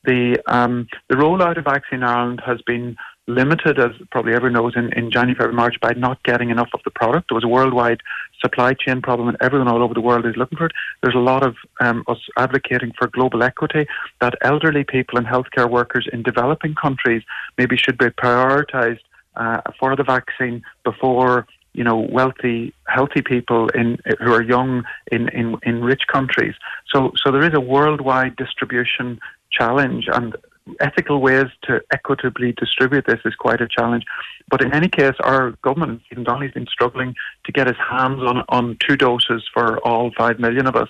the um, the rollout of vaccine in Ireland has been limited, as probably everyone knows, in, in January, February, March by not getting enough of the product. There was a worldwide supply chain problem, and everyone all over the world is looking for it. There's a lot of um, us advocating for global equity that elderly people and healthcare workers in developing countries maybe should be prioritised uh, for the vaccine before you know wealthy, healthy people in who are young in, in, in rich countries. So so there is a worldwide distribution challenge, and ethical ways to equitably distribute this is quite a challenge. But in any case, our government, Stephen Donnelly's been struggling to get his hands on, on two doses for all five million of us,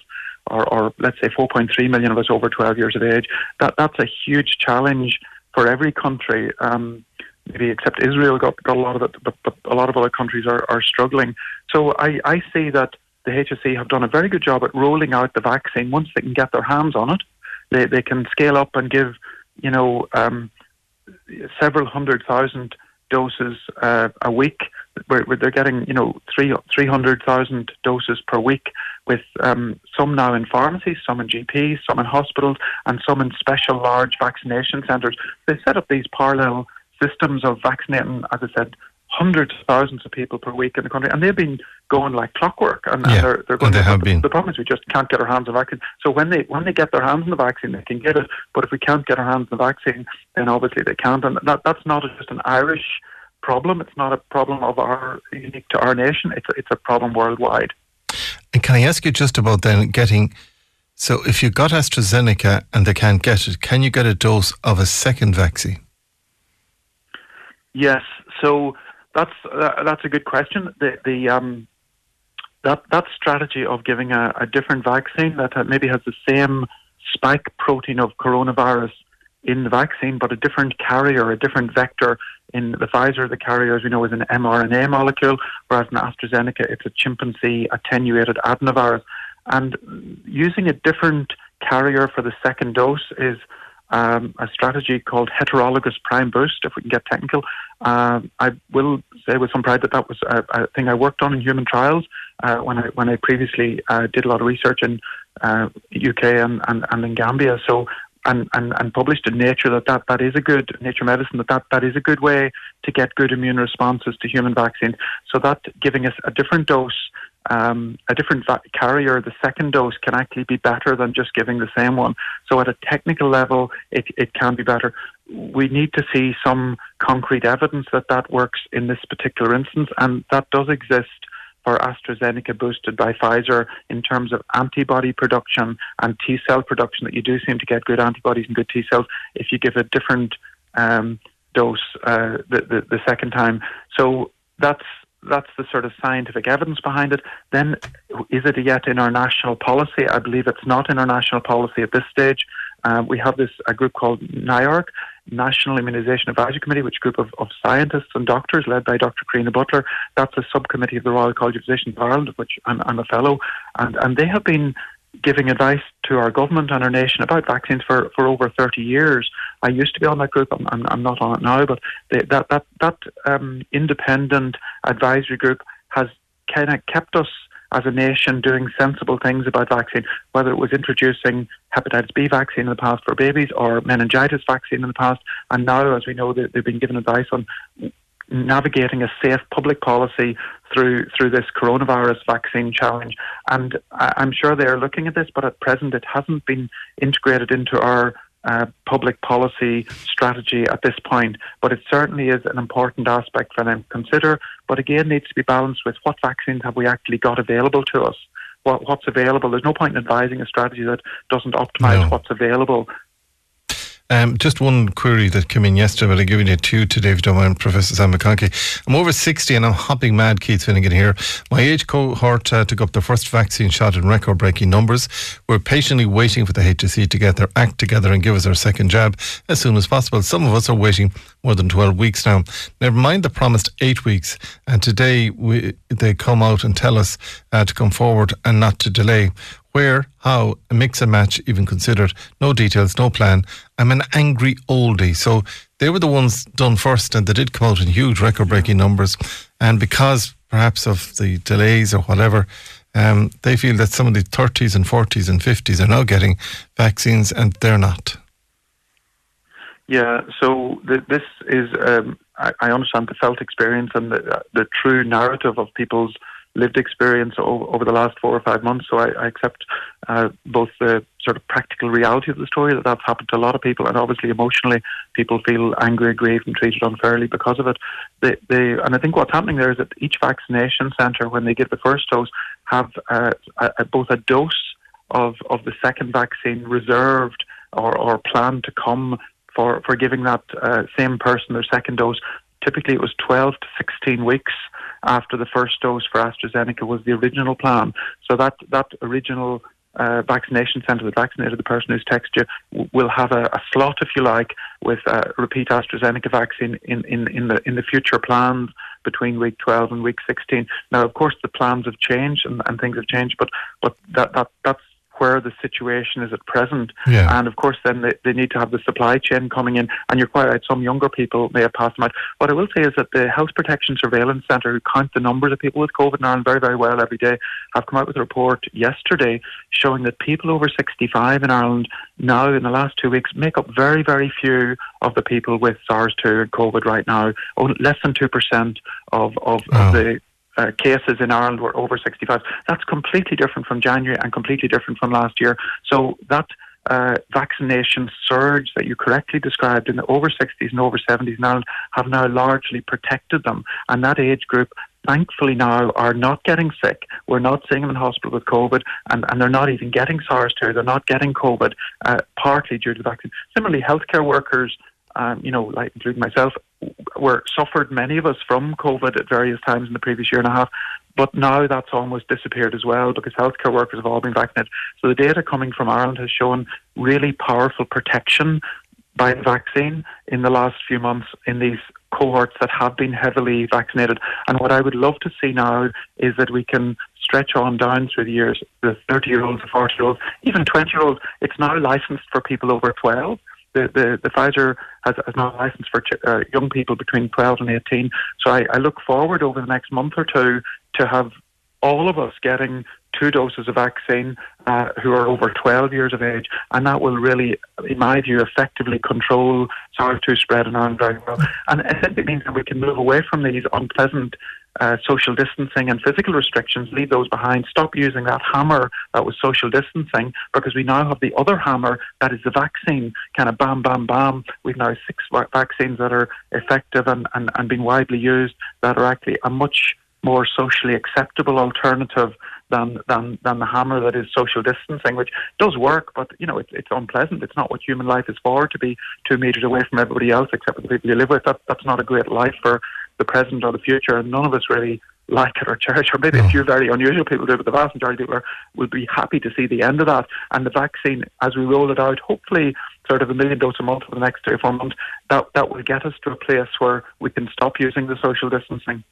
or, or let's say 4.3 million of us over 12 years of age. That That's a huge challenge for every country. Um, maybe except Israel got, got a lot of it, but, but a lot of other countries are, are struggling. So I, I see that the HSE have done a very good job at rolling out the vaccine once they can get their hands on it. They, they can scale up and give you know, um, several hundred thousand doses uh, a week. Where, where, they're getting, you know, three three hundred thousand doses per week, with um, some now in pharmacies, some in GPs, some in hospitals, and some in special large vaccination centres. They set up these parallel systems of vaccinating, as I said, hundreds of thousands of people per week in the country, and they've been going like clockwork. And, yeah, and they're, they're going. And they have the, been. The problem is we just can't get our hands on the vaccine. So when they when they get their hands on the vaccine, they can get it. But if we can't get our hands on the vaccine, then obviously they can't. And that, that's not just an Irish problem. It's not a problem of our unique to our nation. It's a, it's a problem worldwide. And can I ask you just about then getting? So if you got AstraZeneca and they can't get it, can you get a dose of a second vaccine? Yes. So that's uh, that's a good question. The the um, that that strategy of giving a, a different vaccine that maybe has the same spike protein of coronavirus in the vaccine, but a different carrier, a different vector. In the Pfizer, the carrier, as we know, is an mRNA molecule, whereas in AstraZeneca, it's a chimpanzee attenuated adenovirus. And using a different carrier for the second dose is um, a strategy called heterologous prime boost, if we can get technical. Um, I will say with some pride that that was a, a thing I worked on in human trials uh, when I when I previously uh, did a lot of research in uh, UK and, and, and in Gambia. So and, and, and published in Nature that, that that is a good Nature Medicine that, that that is a good way to get good immune responses to human vaccines. So that giving us a different dose um, a different carrier, the second dose can actually be better than just giving the same one. So, at a technical level, it, it can be better. We need to see some concrete evidence that that works in this particular instance, and that does exist for AstraZeneca boosted by Pfizer in terms of antibody production and T cell production, that you do seem to get good antibodies and good T cells if you give a different um, dose uh, the, the, the second time. So, that's that's the sort of scientific evidence behind it. Then, is it yet in our national policy? I believe it's not in our national policy at this stage. Um, we have this a group called NIAC, National Immunisation Advisory Committee, which group of, of scientists and doctors led by Dr. Karina Butler. That's a subcommittee of the Royal College of Physicians of Ireland, which I'm, I'm a fellow, and and they have been giving advice to our government and our nation about vaccines for, for over 30 years. I used to be on that group. I'm, I'm, I'm not on it now, but they, that that that um, independent advisory group has kind of kept us as a nation doing sensible things about vaccine, whether it was introducing hepatitis B vaccine in the past for babies or meningitis vaccine in the past, and now, as we know, they, they've been given advice on navigating a safe public policy through through this coronavirus vaccine challenge. And I'm sure they are looking at this, but at present it hasn't been integrated into our uh, public policy strategy at this point. But it certainly is an important aspect for them to consider. But again, needs to be balanced with what vaccines have we actually got available to us. What, what's available. There's no point in advising a strategy that doesn't optimise no. what's available um, just one query that came in yesterday, but I'm giving you two today, if you don't mind, Professor Sam McConkey. I'm over 60 and I'm hopping mad, Keith Finnegan here. My age cohort uh, took up their first vaccine shot in record breaking numbers. We're patiently waiting for the HSE to get their act together and give us our second jab as soon as possible. Some of us are waiting more than 12 weeks now. Never mind the promised eight weeks. And today we, they come out and tell us uh, to come forward and not to delay where, how, a mix and match even considered, no details, no plan. I'm an angry oldie. So they were the ones done first and they did come out in huge record breaking numbers. And because perhaps of the delays or whatever, um, they feel that some of the 30s and 40s and 50s are now getting vaccines and they're not. Yeah, so th- this is, um, I, I, understand the felt experience and the, the true narrative of people's lived experience over, over the last four or five months. So I, I accept uh, both the sort of practical reality of the story that that's happened to a lot of people, and obviously emotionally, people feel angry, aggrieved, and treated unfairly because of it. They, they, and I think what's happening there is that each vaccination centre, when they give the first dose, have uh, a, both a dose of, of the second vaccine reserved or, or planned to come for, for giving that uh, same person their second dose. Typically, it was 12 to 16 weeks after the first dose for AstraZeneca was the original plan. So that that original uh, vaccination centre that vaccinated the person who's texted you will have a, a slot, if you like, with repeat AstraZeneca vaccine in, in, in the in the future plans between week 12 and week 16. Now, of course, the plans have changed and, and things have changed, but but that, that that's where the situation is at present. Yeah. And of course, then they, they need to have the supply chain coming in. And you're quite right, some younger people may have passed them out. What I will say is that the Health Protection Surveillance Centre, who count the numbers of people with COVID in Ireland very, very well every day, have come out with a report yesterday showing that people over 65 in Ireland now, in the last two weeks, make up very, very few of the people with SARS-2 and COVID right now. Oh, less than 2% of, of, oh. of the uh, cases in Ireland were over 65. That's completely different from January and completely different from last year. So that uh, vaccination surge that you correctly described in the over 60s and over 70s in Ireland have now largely protected them. And that age group, thankfully, now are not getting sick. We're not seeing them in hospital with COVID, and, and they're not even getting SARS 2. They're not getting COVID, uh, partly due to the vaccine. Similarly, healthcare workers um, you know, like including myself, were suffered many of us from COVID at various times in the previous year and a half. But now that's almost disappeared as well because healthcare workers have all been vaccinated. So the data coming from Ireland has shown really powerful protection by the vaccine in the last few months in these cohorts that have been heavily vaccinated. And what I would love to see now is that we can stretch on down through the years, the 30 year olds, the 40 year olds, even 20 year olds. It's now licensed for people over 12 the, the, the Pfizer has, has now licensed for uh, young people between 12 and 18. So I, I look forward over the next month or two to have all of us getting two doses of vaccine uh, who are over 12 years of age, and that will really, in my view, effectively control SARS-2 spread in Ireland very well. And it simply means that we can move away from these unpleasant uh, social distancing and physical restrictions, leave those behind, stop using that hammer that was social distancing, because we now have the other hammer that is the vaccine, kind of bam, bam, bam. We've now six vaccines that are effective and, and, and being widely used that are actually a much more socially acceptable alternative than than than the hammer that is social distancing, which does work, but you know it's it's unpleasant. It's not what human life is for to be two meters away from everybody else except for the people you live with. That that's not a great life for the present or the future, and none of us really like it or cherish, or maybe a few very unusual people do, but the vast majority of people will be happy to see the end of that. And the vaccine, as we roll it out, hopefully sort of a million doses a month for the next three or four months, that, that will get us to a place where we can stop using the social distancing.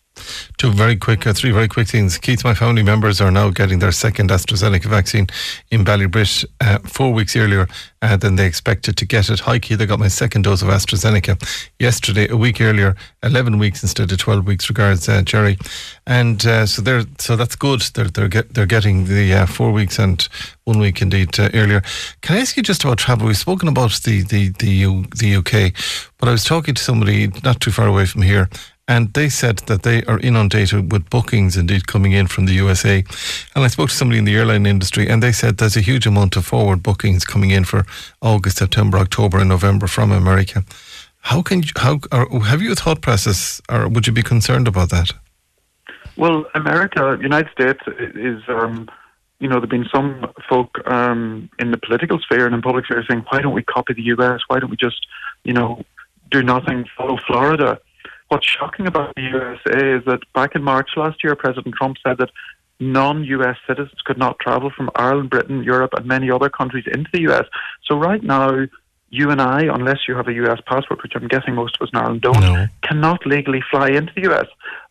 Two very quick, uh, three very quick things. Keith, my family members are now getting their second AstraZeneca vaccine in Ballybrit uh, four weeks earlier uh, than they expected to get it. Hi, Keith, I got my second dose of AstraZeneca yesterday, a week earlier, 11 weeks instead of 12 weeks. Regards, uh, Jerry. And uh, so they're so that's good. They're they're get, they're getting the uh, four weeks and one week indeed earlier. Can I ask you just about travel? We've spoken about the the the, U, the UK, but I was talking to somebody not too far away from here and they said that they are inundated with bookings indeed coming in from the USA. And I spoke to somebody in the airline industry, and they said there's a huge amount of forward bookings coming in for August, September, October, and November from America. How can you, how have you a thought process, or would you be concerned about that? Well, America, United States is. Um, you know, there've been some folk um, in the political sphere and in public sphere saying, why don't we copy the US? Why don't we just, you know, do nothing, follow Florida? What's shocking about the USA is that back in March last year, President Trump said that non US citizens could not travel from Ireland, Britain, Europe, and many other countries into the US. So, right now, you and I, unless you have a US passport, which I'm guessing most of us in Ireland don't, no. cannot legally fly into the US.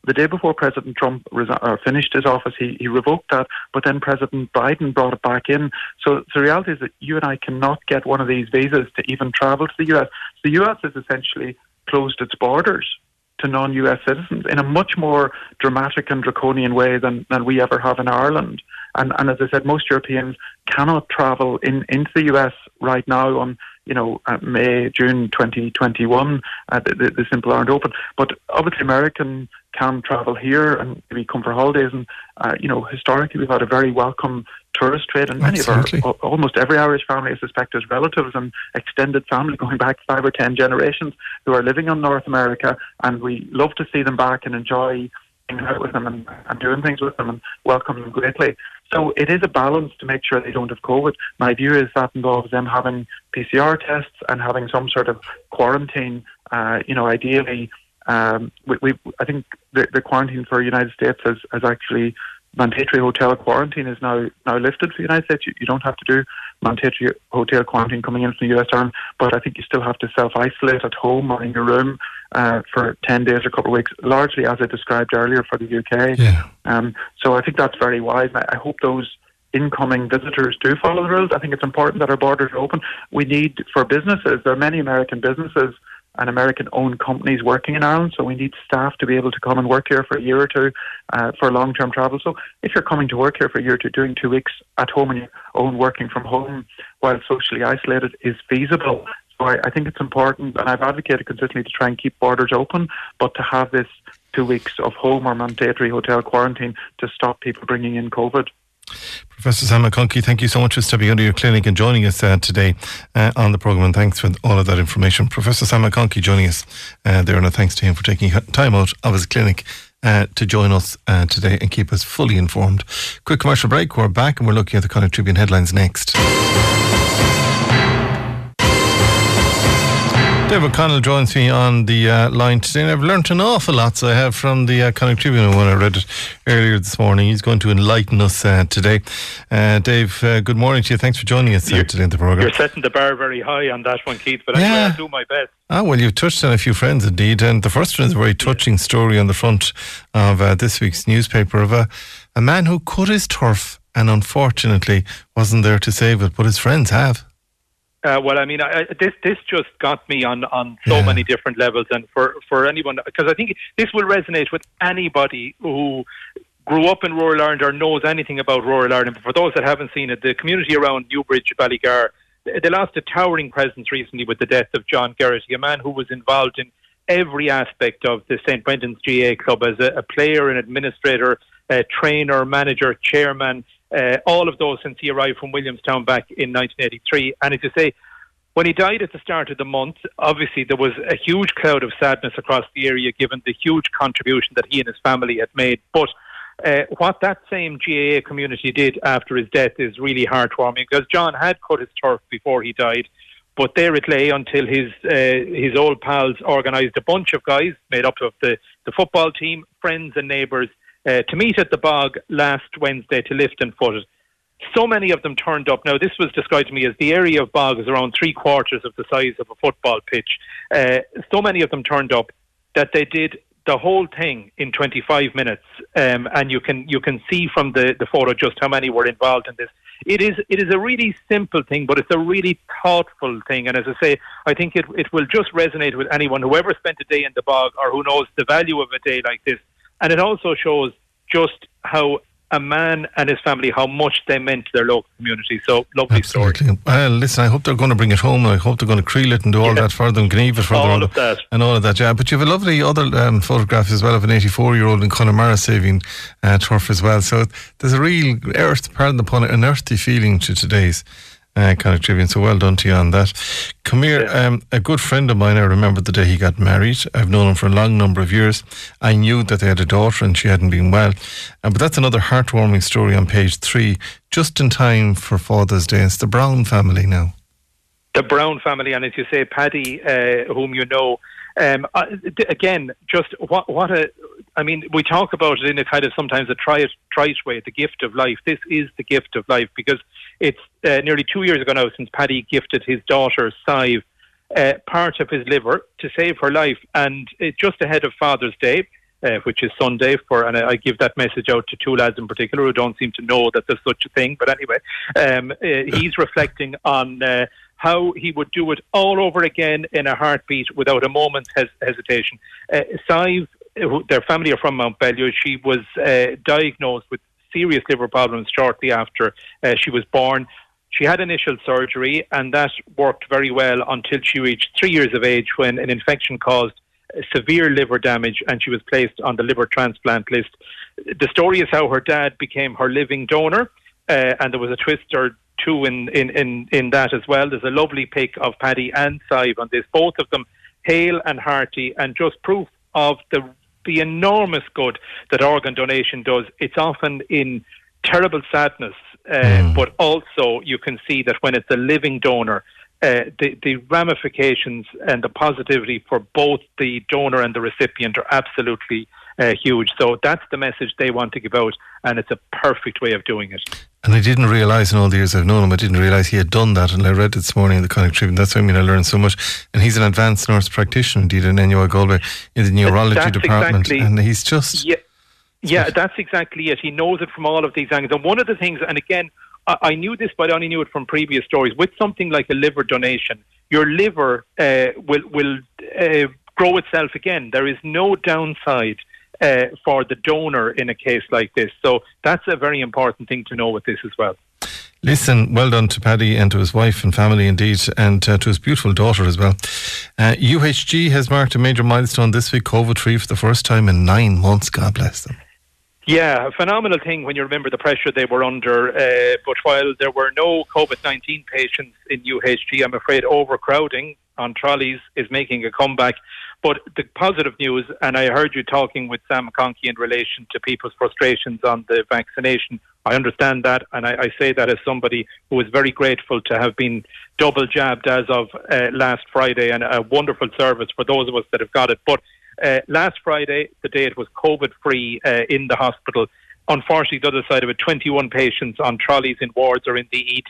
The day before President Trump resi- uh, finished his office, he, he revoked that, but then President Biden brought it back in. So, so the reality is that you and I cannot get one of these visas to even travel to the US. The US has essentially closed its borders to non-US citizens in a much more dramatic and draconian way than, than we ever have in Ireland. And, and as I said, most Europeans cannot travel in, into the US right now on you know, uh, May, June 2021. Uh, the, the, the simple aren't open. But obviously, American can travel here and maybe come for holidays. And, uh, you know, historically, we've had a very welcome tourist trade, and many Absolutely. of our, almost every Irish family, I suspect, has relatives and extended family going back five or ten generations who are living in North America, and we love to see them back and enjoy hanging out with them and, and doing things with them and welcome them greatly. So it is a balance to make sure they don't have COVID. My view is that involves them having PCR tests and having some sort of quarantine. Uh, you know, ideally, um, we, we, I think the, the quarantine for United States has, has actually mandatory hotel quarantine is now now lifted for the United States. You, you don't have to do mandatory hotel quarantine coming in from the US term, but I think you still have to self isolate at home or in your room uh, for 10 days or a couple of weeks, largely as I described earlier for the UK. Yeah. Um, so I think that's very wise. I, I hope those incoming visitors do follow the rules. I think it's important that our borders are open. We need, for businesses, there are many American businesses and American owned companies working in Ireland. So we need staff to be able to come and work here for a year or two uh, for long term travel. So if you're coming to work here for a year or two, doing two weeks at home and your own working from home while socially isolated is feasible. So I, I think it's important, and I've advocated consistently to try and keep borders open, but to have this two weeks of home or mandatory hotel quarantine to stop people bringing in COVID. Professor Sam McConkey, thank you so much for stepping under your clinic and joining us uh, today uh, on the programme. And thanks for all of that information. Professor Sam McConkey joining us uh, there, and a thanks to him for taking time out of his clinic uh, to join us uh, today and keep us fully informed. Quick commercial break. We're back and we're looking at the Connacht Tribune headlines next. Dave O'Connell joins me on the uh, line today, and I've learnt an awful lot. So I have from the uh, Connacht Tribune when I read it earlier this morning. He's going to enlighten us uh, today. Uh, Dave, uh, good morning to you. Thanks for joining us uh, today in the program. You're setting the bar very high on that one, Keith, but yeah. I'll do my best. Ah, well, you've touched on a few friends indeed, and the first one is a very touching yeah. story on the front of uh, this week's newspaper of a, a man who cut his turf and unfortunately wasn't there to save it, but his friends have. Uh, well, I mean, I, this this just got me on on so yeah. many different levels, and for for anyone because I think this will resonate with anybody who grew up in rural Ireland or knows anything about rural Ireland. But for those that haven't seen it, the community around Newbridge, Ballygar, they lost a towering presence recently with the death of John Geraghty, a man who was involved in every aspect of the St. Brendan's GAA club as a, a player, an administrator, a trainer, manager, chairman uh, all of those since he arrived from Williamstown back in 1983. And as you say, when he died at the start of the month, obviously there was a huge cloud of sadness across the area given the huge contribution that he and his family had made. But uh, what that same GAA community did after his death is really heartwarming because John had cut his turf before he died. But there it lay until his uh, his old pals organised a bunch of guys made up of the, the football team, friends and neighbours uh, to meet at the bog last Wednesday to lift and foot it. So many of them turned up. Now, this was described to me as the area of bog is around three quarters of the size of a football pitch. Uh, so many of them turned up that they did the whole thing in 25 minutes, um, and you can you can see from the, the photo just how many were involved in this. It is it is a really simple thing, but it's a really thoughtful thing. And as I say, I think it it will just resonate with anyone who ever spent a day in the bog or who knows the value of a day like this and it also shows just how a man and his family, how much they meant to their local community. So, lovely Absolutely. story. Well, listen, I hope they're going to bring it home. I hope they're going to creel it and do all yeah. that further and grieve it further. All of that. And all of that, yeah. But you have a lovely other um, photograph as well of an 84 year old in Connemara saving uh, turf as well. So, there's a real earth, pardon the pun, an earthy feeling to today's uh, Connacht Tribune. So well done to you on that. Come here, yeah. um, a good friend of mine. I remember the day he got married. I've known him for a long number of years. I knew that they had a daughter and she hadn't been well. Uh, but that's another heartwarming story on page three, just in time for Father's Day. It's the Brown family now. The Brown family, and as you say, Paddy, uh, whom you know. Um, uh, again, just what what a I mean, we talk about it in a kind of sometimes a trite, trite way, the gift of life. This is the gift of life because it's uh, nearly two years ago now since Paddy gifted his daughter, Sive, uh, part of his liver to save her life. And it's just ahead of Father's Day, uh, which is Sunday, for, and I, I, give that message out to two lads in particular who don't seem to know that there's such a thing. But anyway, um, uh, he's reflecting on uh, how he would do it all over again in a heartbeat without a moment's hes- hesitation. Uh, Sive their family are from Mountbellew. She was uh, diagnosed with serious liver problems shortly after uh, she was born. She had initial surgery, and that worked very well until she reached three years of age when an infection caused severe liver damage and she was placed on the liver transplant list. The story is how her dad became her living donor, uh, and there was a twist or two in, in, in, in that as well. There's a lovely pic of Paddy and Sive on this, both of them hale and hearty, and just proof of the the enormous good that organ donation does. It's often in terrible sadness, uh, mm. but also you can see that when it's a living donor, uh, the, the ramifications and the positivity for both the donor and the recipient are absolutely uh, huge. So that's the message they want to give out, and it's a perfect way of doing it. And I didn't realise in all the years I've known him, I didn't realise he had done that. And I read it this morning in the Connacht Tribune. That's what I mean. I learned so much. And he's an advanced nurse practitioner, indeed, in NUI Galway in the neurology that's department. Exactly, and he's just. Yeah, yeah, that's exactly it. He knows it from all of these angles. And one of the things, and again, I, I knew this, but I only knew it from previous stories. With something like a liver donation, your liver uh, will will uh, grow itself again. There is no downside. Uh, for the donor in a case like this. So that's a very important thing to know with this as well. Listen, well done to Paddy and to his wife and family indeed, and uh, to his beautiful daughter as well. Uh, UHG has marked a major milestone this week, COVID free for the first time in nine months. God bless them. Yeah, a phenomenal thing when you remember the pressure they were under. Uh, but while there were no COVID 19 patients in UHG, I'm afraid overcrowding on trolleys is making a comeback. But the positive news, and I heard you talking with Sam McConkey in relation to people's frustrations on the vaccination. I understand that, and I, I say that as somebody who is very grateful to have been double jabbed as of uh, last Friday, and a wonderful service for those of us that have got it. But uh, last Friday, the day it was COVID free uh, in the hospital. Unfortunately, the other side of it, 21 patients on trolleys in wards or in the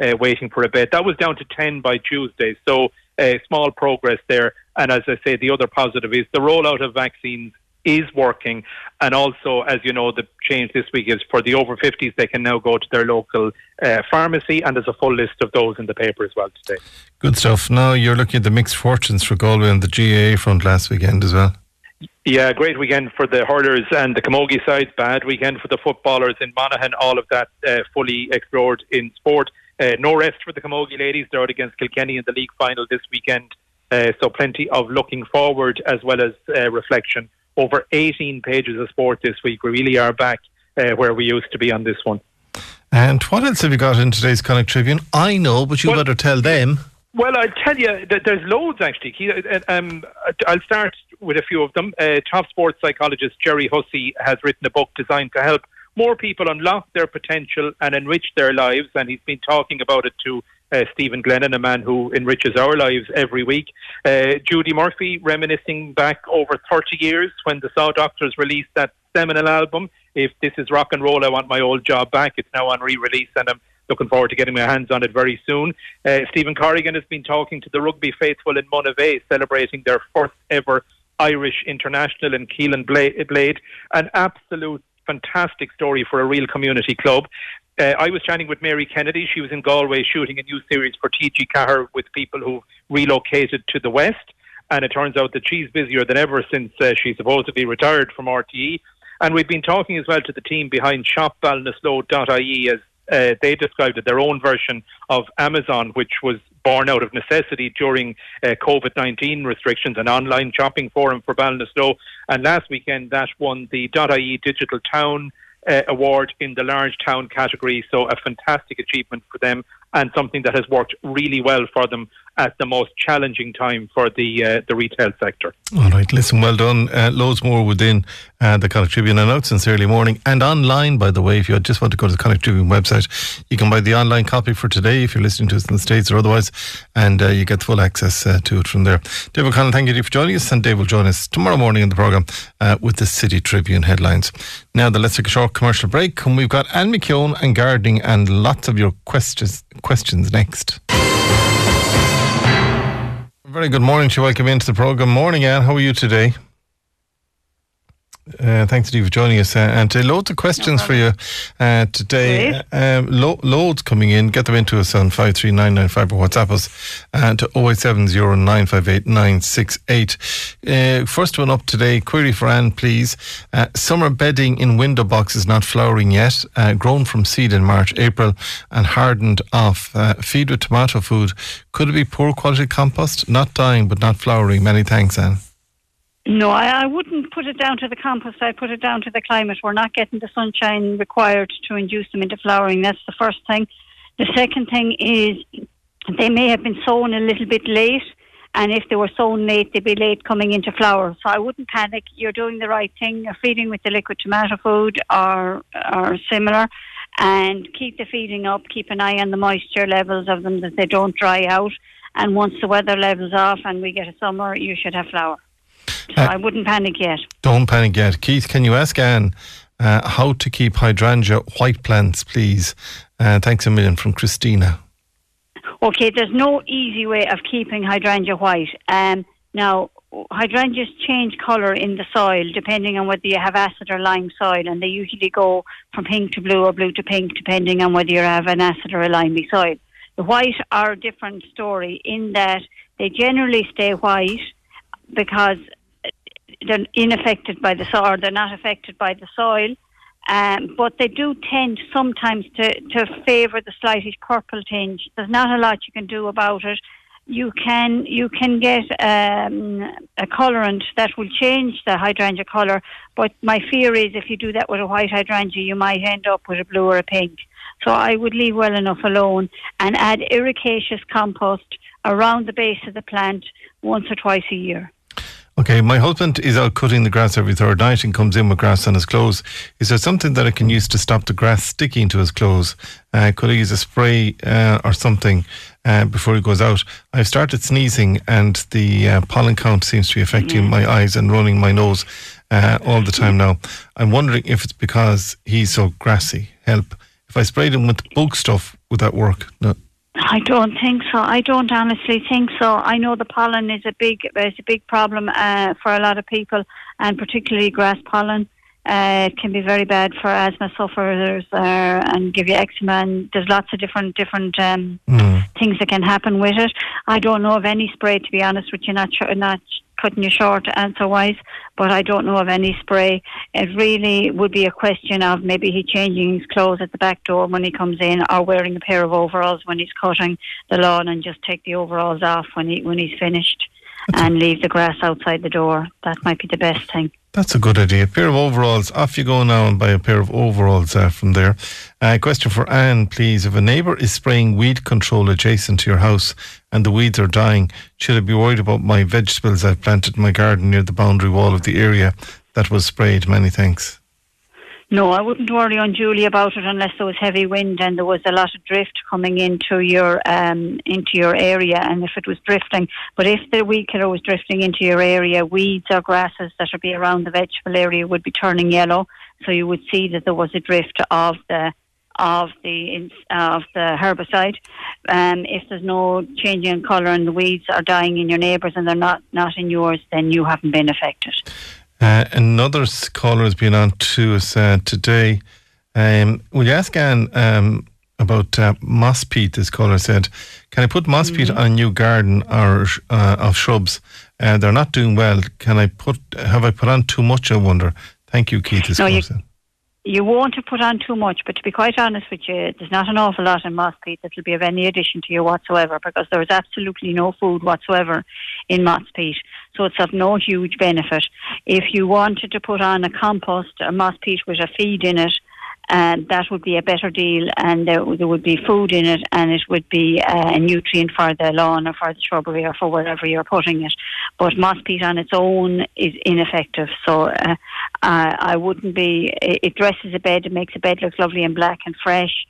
ED uh, waiting for a bed. That was down to 10 by Tuesday. So, uh, small progress there. And as I say, the other positive is the rollout of vaccines is working. And also, as you know, the change this week is for the over 50s, they can now go to their local uh, pharmacy, and there's a full list of those in the paper as well today. Good stuff. Now you're looking at the mixed fortunes for Galway and the GAA front last weekend as well. Yeah, great weekend for the hurlers and the camogie side, Bad weekend for the footballers in Monaghan. All of that uh, fully explored in sport. Uh, no rest for the camogie ladies. They're out against Kilkenny in the league final this weekend. Uh, so plenty of looking forward as well as uh, reflection over 18 pages of sport this week. We really are back uh, where we used to be on this one. And what else have you got in today's Connacht Tribune? I know, but you well, better tell them. Well, I'll tell you that there's loads actually. Um, I'll start with a few of them. Uh, top sports psychologist Gerry Hussey has written a book designed to help more people unlock their potential and enrich their lives, and he's been talking about it to uh, Stephen Glennon, a man who enriches our lives every week. Uh, Judy Murphy reminiscing back over 30 years when the Saw Doctors released that seminal album. If this is rock and roll, I want my old job back. It's now on re-release, and I'm looking forward to getting my hands on it very soon. Uh, Stephen Corrigan has been talking to the rugby faithful in Monivea, celebrating their first ever Irish international in Keelan Blade. An absolute fantastic story for a real community club. Uh, I was chatting with Mary Kennedy. She was in Galway shooting a new series for TG Ceathair with people who relocated to the West. And it turns out that she's busier than ever since uh, she supposedly retired from RTE. And we've been talking as well to the team behind shopballinasloe.ie as uh, they described it, their own version of Amazon, which was born out of necessity during uh, COVID 19 restrictions, an online shopping forum for Ballinasloe. And last weekend, that won the .ie Digital Town uh, award in the large town category. So a fantastic achievement for them and something that has worked really well for them at the most challenging time for the uh, the retail sector. All right, listen, well done. Uh, loads more within uh, the Connacht Tribune and out since early morning and online, by the way. If you just want to go to the Connacht Tribune website, you can buy the online copy for today if you're listening to us in the States or otherwise, and uh, you get full access uh, to it from there. Dave O'Connell, thank you for joining us, and Dave will join us tomorrow morning in the programme uh, with the City Tribune headlines. Now, then, let's take a short commercial break, and we've got Anne McKeown and gardening and lots of your questions questions next. Very good morning to you. Welcome into the program. Morning, Anne. How are you today? Uh, thanks, you for joining us. Uh, and uh, loads of questions no for you uh, today. Um, lo- loads coming in. Get them into us on 53995 or WhatsApp us uh, to 0870958 uh, First one up today. Query for Anne, please. Uh, summer bedding in window boxes not flowering yet. grown from seed in March, April and hardened off. feed with tomato food. Could it be poor quality compost? Not dying but not flowering. Many thanks, Anne. No, I, I wouldn't put it down to the compost. I put it down to the climate. We're not getting the sunshine required to induce them into flowering. That's the first thing. The second thing is they may have been sown a little bit late, and if they were sown late, they'd be late coming into flower. So I wouldn't panic. You're doing the right thing. You're feeding with the liquid tomato food or or similar, and keep the feeding up. Keep an eye on the moisture levels of them that they don't dry out. And once the weather levels off and we get a summer, you should have flower. So uh, I wouldn't panic yet. Don't panic yet. Keith, can you ask Anne uh, how to keep hydrangea white plants, please? Uh, thanks a million from Christina. Okay, there's no easy way of keeping hydrangea white. Um, now, hydrangeas change colour in the soil depending on whether you have acid or lime soil, and they usually go from pink to blue or blue to pink depending on whether you have an acid or a limey soil. The white are a different story in that they generally stay white because they're unaffected by the soil, they're not affected by the soil. Um, but they do tend sometimes to, to favour the slightest purple tinge. There's not a lot you can do about it. You can you can get um, a colorant that will change the hydrangea colour, but my fear is if you do that with a white hydrangea, you might end up with a blue or a pink. So I would leave well enough alone and add ericaceous compost around the base of the plant once or twice a year. Okay, my husband is out cutting the grass every third night and comes in with grass on his clothes. Is there something that I can use to stop the grass sticking to his clothes? Uh, could I use a spray uh, or something uh, before he goes out? I've started sneezing and the uh, pollen count seems to be affecting mm-hmm. my eyes and running my nose uh, all the time now. I'm wondering if it's because he's so grassy. Help. If I sprayed him with bug stuff, would that work? No. I don't think so. I don't honestly think so. I know the pollen is a big is a big problem uh, for a lot of people, and particularly grass pollen. Uh, it can be very bad for asthma sufferers uh, and give you eczema. And there's lots of different different um, mm. things that can happen with it. I don't know of any spray, to be honest with you. Not sure, not cutting you short answer wise, but I don't know of any spray. It really would be a question of maybe he changing his clothes at the back door when he comes in, or wearing a pair of overalls when he's cutting the lawn, and just take the overalls off when he when he's finished, and leave the grass outside the door. That might be the best thing. That's a good idea. A pair of overalls. Off you go now and buy a pair of overalls uh, from there. Uh, question for Anne, please. If a neighbour is spraying weed control adjacent to your house and the weeds are dying, should I be worried about my vegetables I've planted in my garden near the boundary wall of the area that was sprayed? Many thanks. No, I wouldn't worry unduly about it unless there was heavy wind and there was a lot of drift coming into your um, into your area, and if it was drifting. But if the weed killer was drifting into your area, weeds or grasses that would be around the vegetable area would be turning yellow, so you would see that there was a drift of the of the of the herbicide. Um, if there's no changing in colour and the weeds are dying in your neighbours and they're not not in yours, then you haven't been affected. Uh, another caller has been on to us uh, today. Um, will you ask Anne um, about uh, moss peat? This caller said, "Can I put moss peat mm-hmm. on a new garden or uh, of shrubs? Uh, they're not doing well. Can I put? Have I put on too much? I wonder." Thank you, Keith. This no, you, you won't have put on too much, but to be quite honest with you, there's not an awful lot in moss peat that will be of any addition to you whatsoever because there is absolutely no food whatsoever in moss peat. So it's of no huge benefit. If you wanted to put on a compost, a moss peat with a feed in it, and that would be a better deal and there, there would be food in it and it would be uh, a nutrient for the lawn or for the shrubbery or for wherever you're putting it. But moss peat on its own is ineffective. So uh, I wouldn't be, it dresses a bed, it makes a bed look lovely and black and fresh.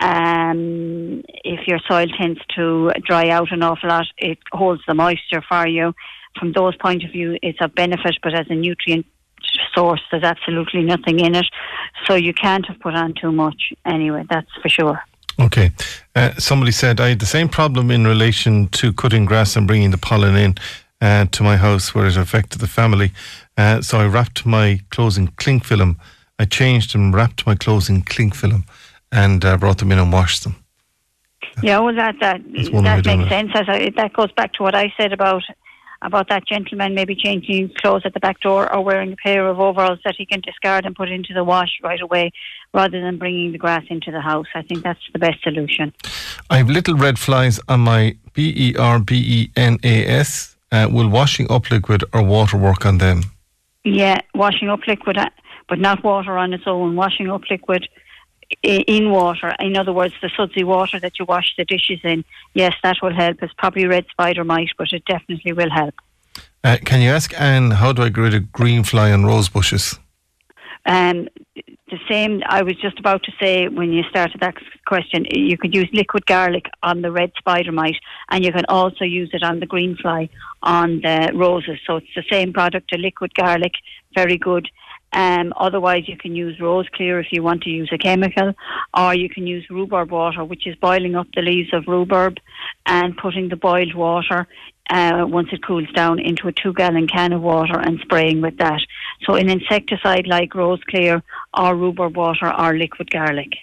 Um, if your soil tends to dry out an awful lot, it holds the moisture for you. From those point of view, it's a benefit, but as a nutrient source. There's absolutely nothing in it. So you can't have put on too much anyway, that's for sure. Okay. Uh, somebody said I had the same problem in relation to cutting grass and bringing the pollen in. Uh, to my house where it affected the family. Uh, so I wrapped my clothes in cling film. I changed and wrapped my clothes in cling film and uh, brought them in and washed them. Yeah, well, that that that makes sense. As I, that goes back to what I said about about that gentleman maybe changing clothes at the back door or wearing a pair of overalls that he can discard and put into the wash right away rather than bringing the grass into the house. I think that's the best solution. I have little red flies on my B E R B E N A S. Uh, will washing up liquid or water work on them? Yeah, washing up liquid, uh, but not water on its own. Washing up liquid in water. In other words, the sudsy water that you wash the dishes in. Yes, that will help. It's probably red spider mite, but it definitely will help. Uh, can you ask Anne how do I get rid of green fly on rose bushes? Um, the same. I was just about to say when you started that question, you could use liquid garlic on the red spider mite, and you can also use it on the green fly on the roses. So it's the same product, a liquid garlic, very good. Um, otherwise, you can use rose clear if you want to use a chemical, or you can use rhubarb water, which is boiling up the leaves of rhubarb and putting the boiled water uh, once it cools down into a two gallon can of water and spraying with that. So, an insecticide like rose clear or rhubarb water or liquid garlic.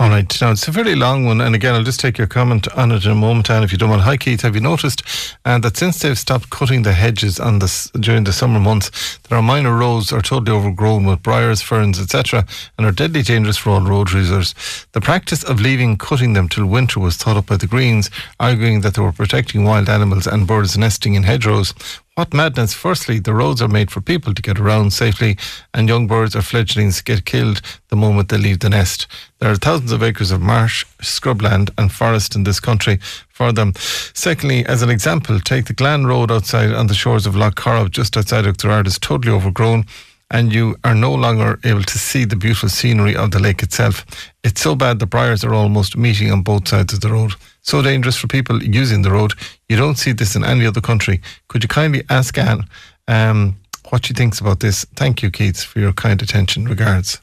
All right. Now, it's a very long one. And again, I'll just take your comment on it in a moment, Anne, if you don't mind. Hi, Keith. Have you noticed uh, that since they've stopped cutting the hedges on during the summer months, there are minor roads are totally overgrown with briars, ferns, etc., and are deadly dangerous for all road users. The practice of leaving cutting them till winter was thought up by the Greens, arguing that they were protecting wild animals and birds nesting in hedgerows, what madness. Firstly, the roads are made for people to get around safely, and young birds or fledglings get killed the moment they leave the nest. There are thousands of acres of marsh, scrubland, and forest in this country for them. Secondly, as an example, take the Glann Road outside on the shores of Lough Corrib, just outside Oughterard, is totally overgrown and you are no longer able to see the beautiful scenery of the lake itself. It's so bad the briars are almost meeting on both sides of the road. So dangerous for people using the road. You don't see this in any other country. Could you kindly ask Anne um, what she thinks about this? Thank you, Keith, for your kind attention. Regards.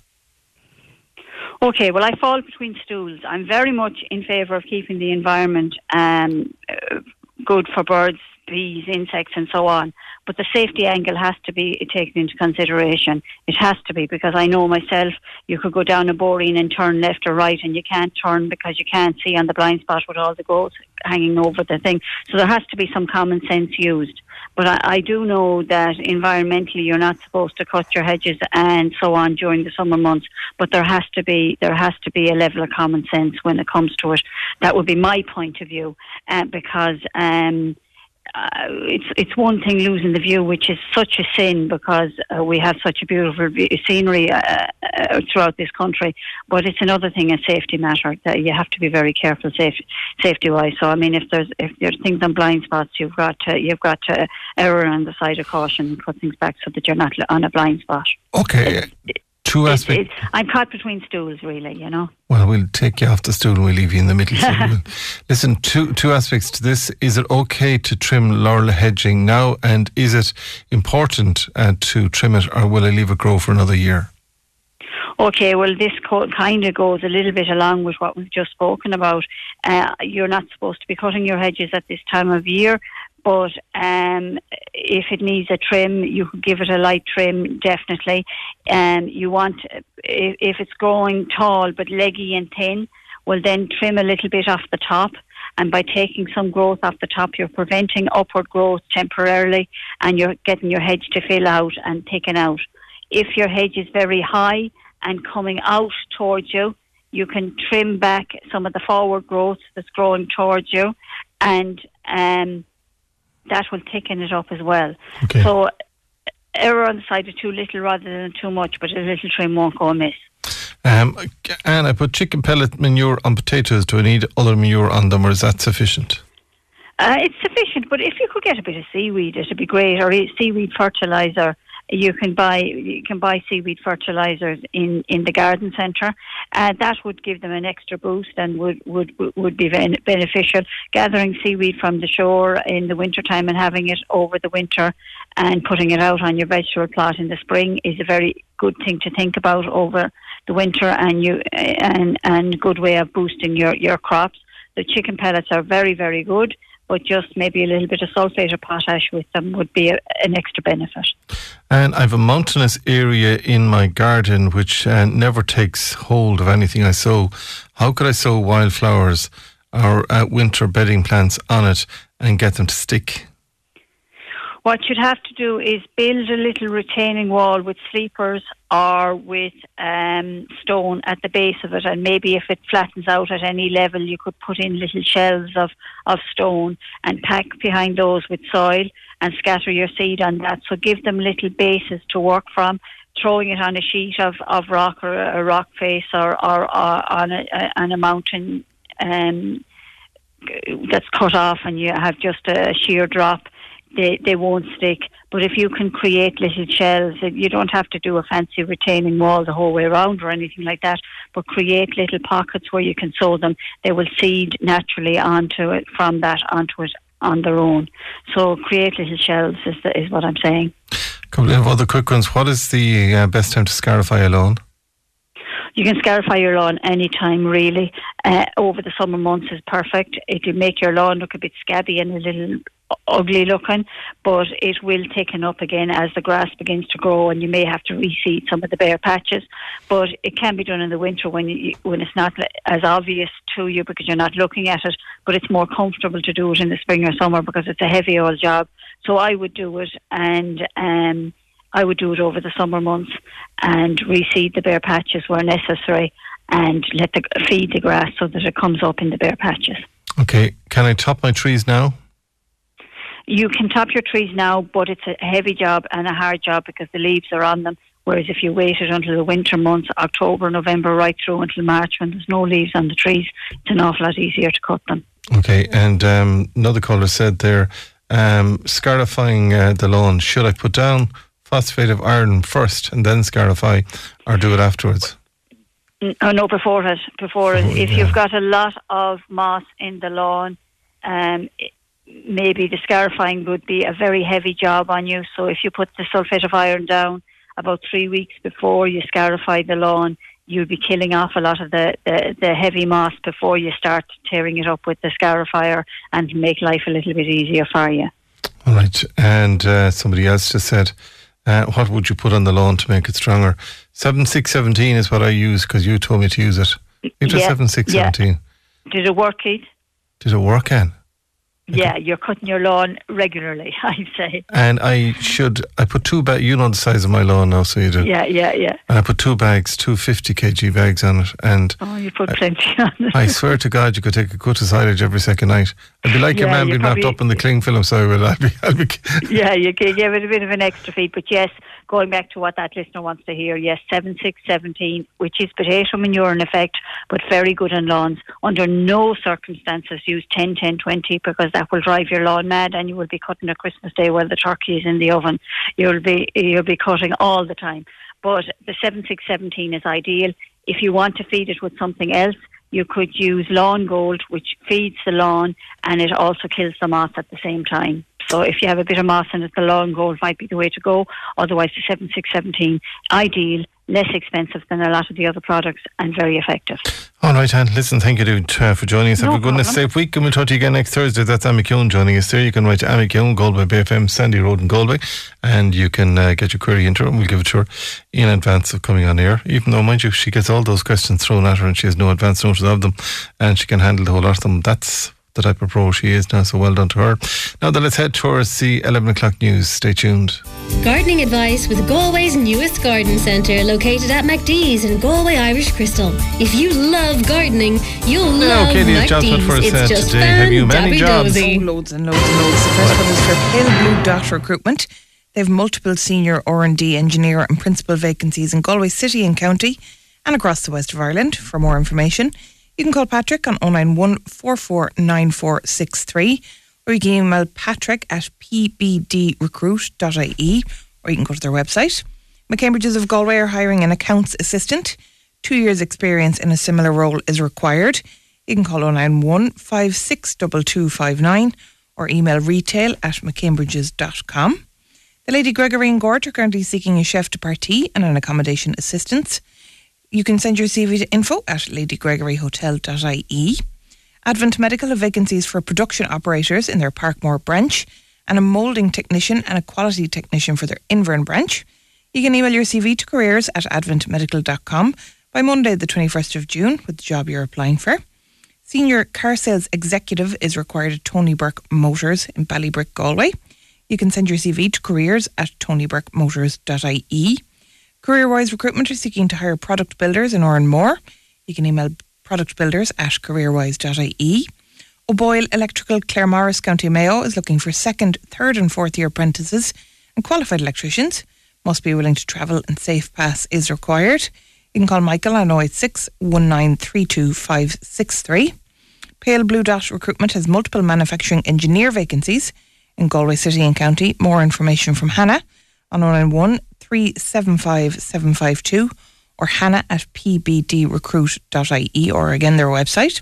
Okay, well, I fall between stools. I'm very much in favour of keeping the environment um, uh, good for birds, bees, insects, and so on. But the safety angle has to be taken into consideration. It has to be because I know myself, you could go down a boreen and turn left or right, and you can't turn because you can't see on the blind spot with all the growth hanging over the thing. So there has to be some common sense used. But I, I do know that environmentally you're not supposed to cut your hedges and so on during the summer months. But there has to be there has to be a level of common sense when it comes to it. That would be my point of view, uh, because. Um, uh, it's it's one thing losing the view, which is such a sin because uh, we have such a beautiful scenery uh, uh, throughout this country. But it's another thing, a safety matter that you have to be very careful, safe, safety wise. So I mean, if there's if there's things on blind spots, you've got to, you've got to err on the side of caution and put things back so that you're not on a blind spot. Okay. It, two aspects. I'm caught between stools, really. You know. Well, we'll take you off the stool and we'll leave you in the middle. So we'll, listen, two two aspects to this. Is it okay to trim laurel hedging now, and is it important uh, to trim it, or will I leave it grow for another year? Okay, well, this co- kind of goes a little bit along with what we've just spoken about. Uh, you're not supposed to be cutting your hedges at this time of year. But um, if it needs a trim, you could give it a light trim, definitely. Um, you want, if, if it's growing tall but leggy and thin, well, then trim a little bit off the top. And by taking some growth off the top, you're preventing upward growth temporarily and you're getting your hedge to fill out and thicken out. If your hedge is very high and coming out towards you, you can trim back some of the forward growth that's growing towards you and um, that will thicken it up as well. Okay. So error on the side of too little rather than too much, but a little trim won't go amiss. Um, and I put chicken pellet manure on potatoes. Do I need other manure on them, or is that sufficient? Uh, it's sufficient, but if you could get a bit of seaweed, it'd be great, or seaweed fertilizer you can buy you can buy seaweed fertilizers in, in the garden centre. Uh, that would give them an extra boost and would would would be beneficial. Gathering seaweed from the shore in the winter time and having it over the winter and putting it out on your vegetable plot in the spring is a very good thing to think about over the winter and you and and good way of boosting your your crops. The chicken pellets are very very good but just maybe a little bit of sulfate or potash with them would be a, an extra benefit. And I have a mountainous area in my garden which uh, never takes hold of anything I sow. How could I sow wildflowers or uh, winter bedding plants on it and get them to stick? What you'd have to do is build a little retaining wall with sleepers or with um, stone at the base of it, and maybe if it flattens out at any level, you could put in little shelves of, of stone and pack behind those with soil and scatter your seed on that. So give them little bases to work from. Throwing it on a sheet of, of rock or a rock face or, or, or on, a, on a mountain um, that's cut off and you have just a sheer drop they, they won't stick. But if you can create little shells, you don't have to do a fancy retaining wall the whole way around or anything like that, but create little pockets where you can sow them. They will seed naturally onto it, from that onto it on their own. So create little shells is, the, is what I'm saying. A couple of other quick ones. What is the uh, best time to scarify a lawn? You can scarify your lawn any time, really. Uh, over the summer months is perfect. It'll make your lawn look a bit scabby and a little ugly looking, but it will thicken up again as the grass begins to grow, and you may have to reseed some of the bare patches. But it can be done in the winter when you, when it's not as obvious to you because you're not looking at it. But it's more comfortable to do it in the spring or summer because it's a heavy old job. So I would do it, and um, I would do it over the summer months and reseed the bare patches where necessary, and let the feed the grass so that it comes up in the bare patches. Okay, can I top my trees now? You can top your trees now, but it's a heavy job and a hard job because the leaves are on them. Whereas if you waited until the winter months, October, November, right through until March, when there's no leaves on the trees, it's an awful lot easier to cut them. Okay, and um, another caller said there, um, scarifying uh, the lawn, should I put down phosphate of iron first and then scarify, or do it afterwards? Oh, no, before it. Before it. If yeah. you've got a lot of moss in the lawn, um, maybe the scarifying would be a very heavy job on you. So if you put the sulphate of iron down about three weeks before you scarify the lawn, you'll be killing off a lot of the, the, the heavy moss before you start tearing it up with the scarifier and make life a little bit easier for you. All right. And uh, somebody else just said, uh, what would you put on the lawn to make it stronger? 7617 is what I use because you told me to use it. It was yeah, 7617. Yeah. Did it work, Keith? Did it work, Anne? Yeah, you're cutting your lawn regularly, I'd say. And I should, I put two bags, you know the size of my lawn now, so you do. Yeah, yeah, yeah. And I put two bags, two 50 kg bags on it. And oh, you put plenty on it. I swear to God, you could take a cut of silage every second night. I'd be like yeah, your man being wrapped up in the cling film, so I will. I'll be, I'll be yeah, you give it a bit of an extra feed. But yes, going back to what that listener wants to hear, yes, 7617, which is potato manure in effect, but very good on lawns. Under no circumstances use 10, 10, 20 because that will drive your lawn mad and you will be cutting a Christmas Day while the turkey is in the oven. You'll be, you'll be cutting all the time. But the 7617 is ideal. If you want to feed it with something else, you could use lawn gold, which feeds the lawn and it also kills the moth at the same time. So if you have a bit of moss in it, the lawn gold might be the way to go. Otherwise, the 7617, ideal, less expensive than a lot of the other products, and very effective. All right, Anne. Listen, thank you uh, for joining us. No Have a goodness safe week, and we'll talk to you again next Thursday. That's Anne McKeown joining us there. You can write to Anne McKeown, Galway Bay FM, Sandy Road in Galway, and you can uh, get your query into her, and we'll give it to her in advance of coming on air. Even though, mind you, she gets all those questions thrown at her, and she has no advance notice of them, and she can handle the whole lot of them. That's the type of pro she is now, so well done to her. Now then, let's head towards the 11 o'clock news. Stay tuned. Gardening advice with Galway's newest garden centre, located at McDee's in Galway Irish Crystal. If you love gardening, you'll love okay, McDee's. For it's just today. Have you many jobs? Oh, loads and loads and loads. The first one is for Pale Blue Dot Recruitment. They have multiple senior R&D engineer and principal vacancies in Galway City and County and across the west of Ireland. For more information, you can call Patrick on 091 449463 or you can email patrick at pbdrecruit.ie or you can go to their website. McCambridges of Galway are hiring an accounts assistant. Two years' experience in a similar role is required. You can call 091 562259 or email retail at mccambridges.com. The Lady Gregory and Gort are currently seeking a chef de partie and an accommodation assistant. You can send your CV to info at ladygregoryhotel.ie. Advent Medical have vacancies for production operators in their Parkmore branch and a moulding technician and a quality technician for their Inverin branch. You can email your CV to careers at adventmedical.com by Monday, the 21st of June, with the job you're applying for. Senior car sales executive is required at Tony Burke Motors in Ballybrit, Galway. You can send your CV to careers at tonyburkemotors.ie. Careerwise Recruitment are seeking to hire product builders in Oranmore. You can email productbuilders at careerwise.ie. O'Boyle Electrical Claremorris County Mayo is looking for second, third and fourth year apprentices and qualified electricians. Must be willing to travel and safe pass is required. You can call Michael on 086 1932563. Pale Blue Dot Recruitment has multiple manufacturing engineer vacancies in Galway City and County. More information from Hannah on 091 375 752 or hannah at pbdrecruit.ie or again their website.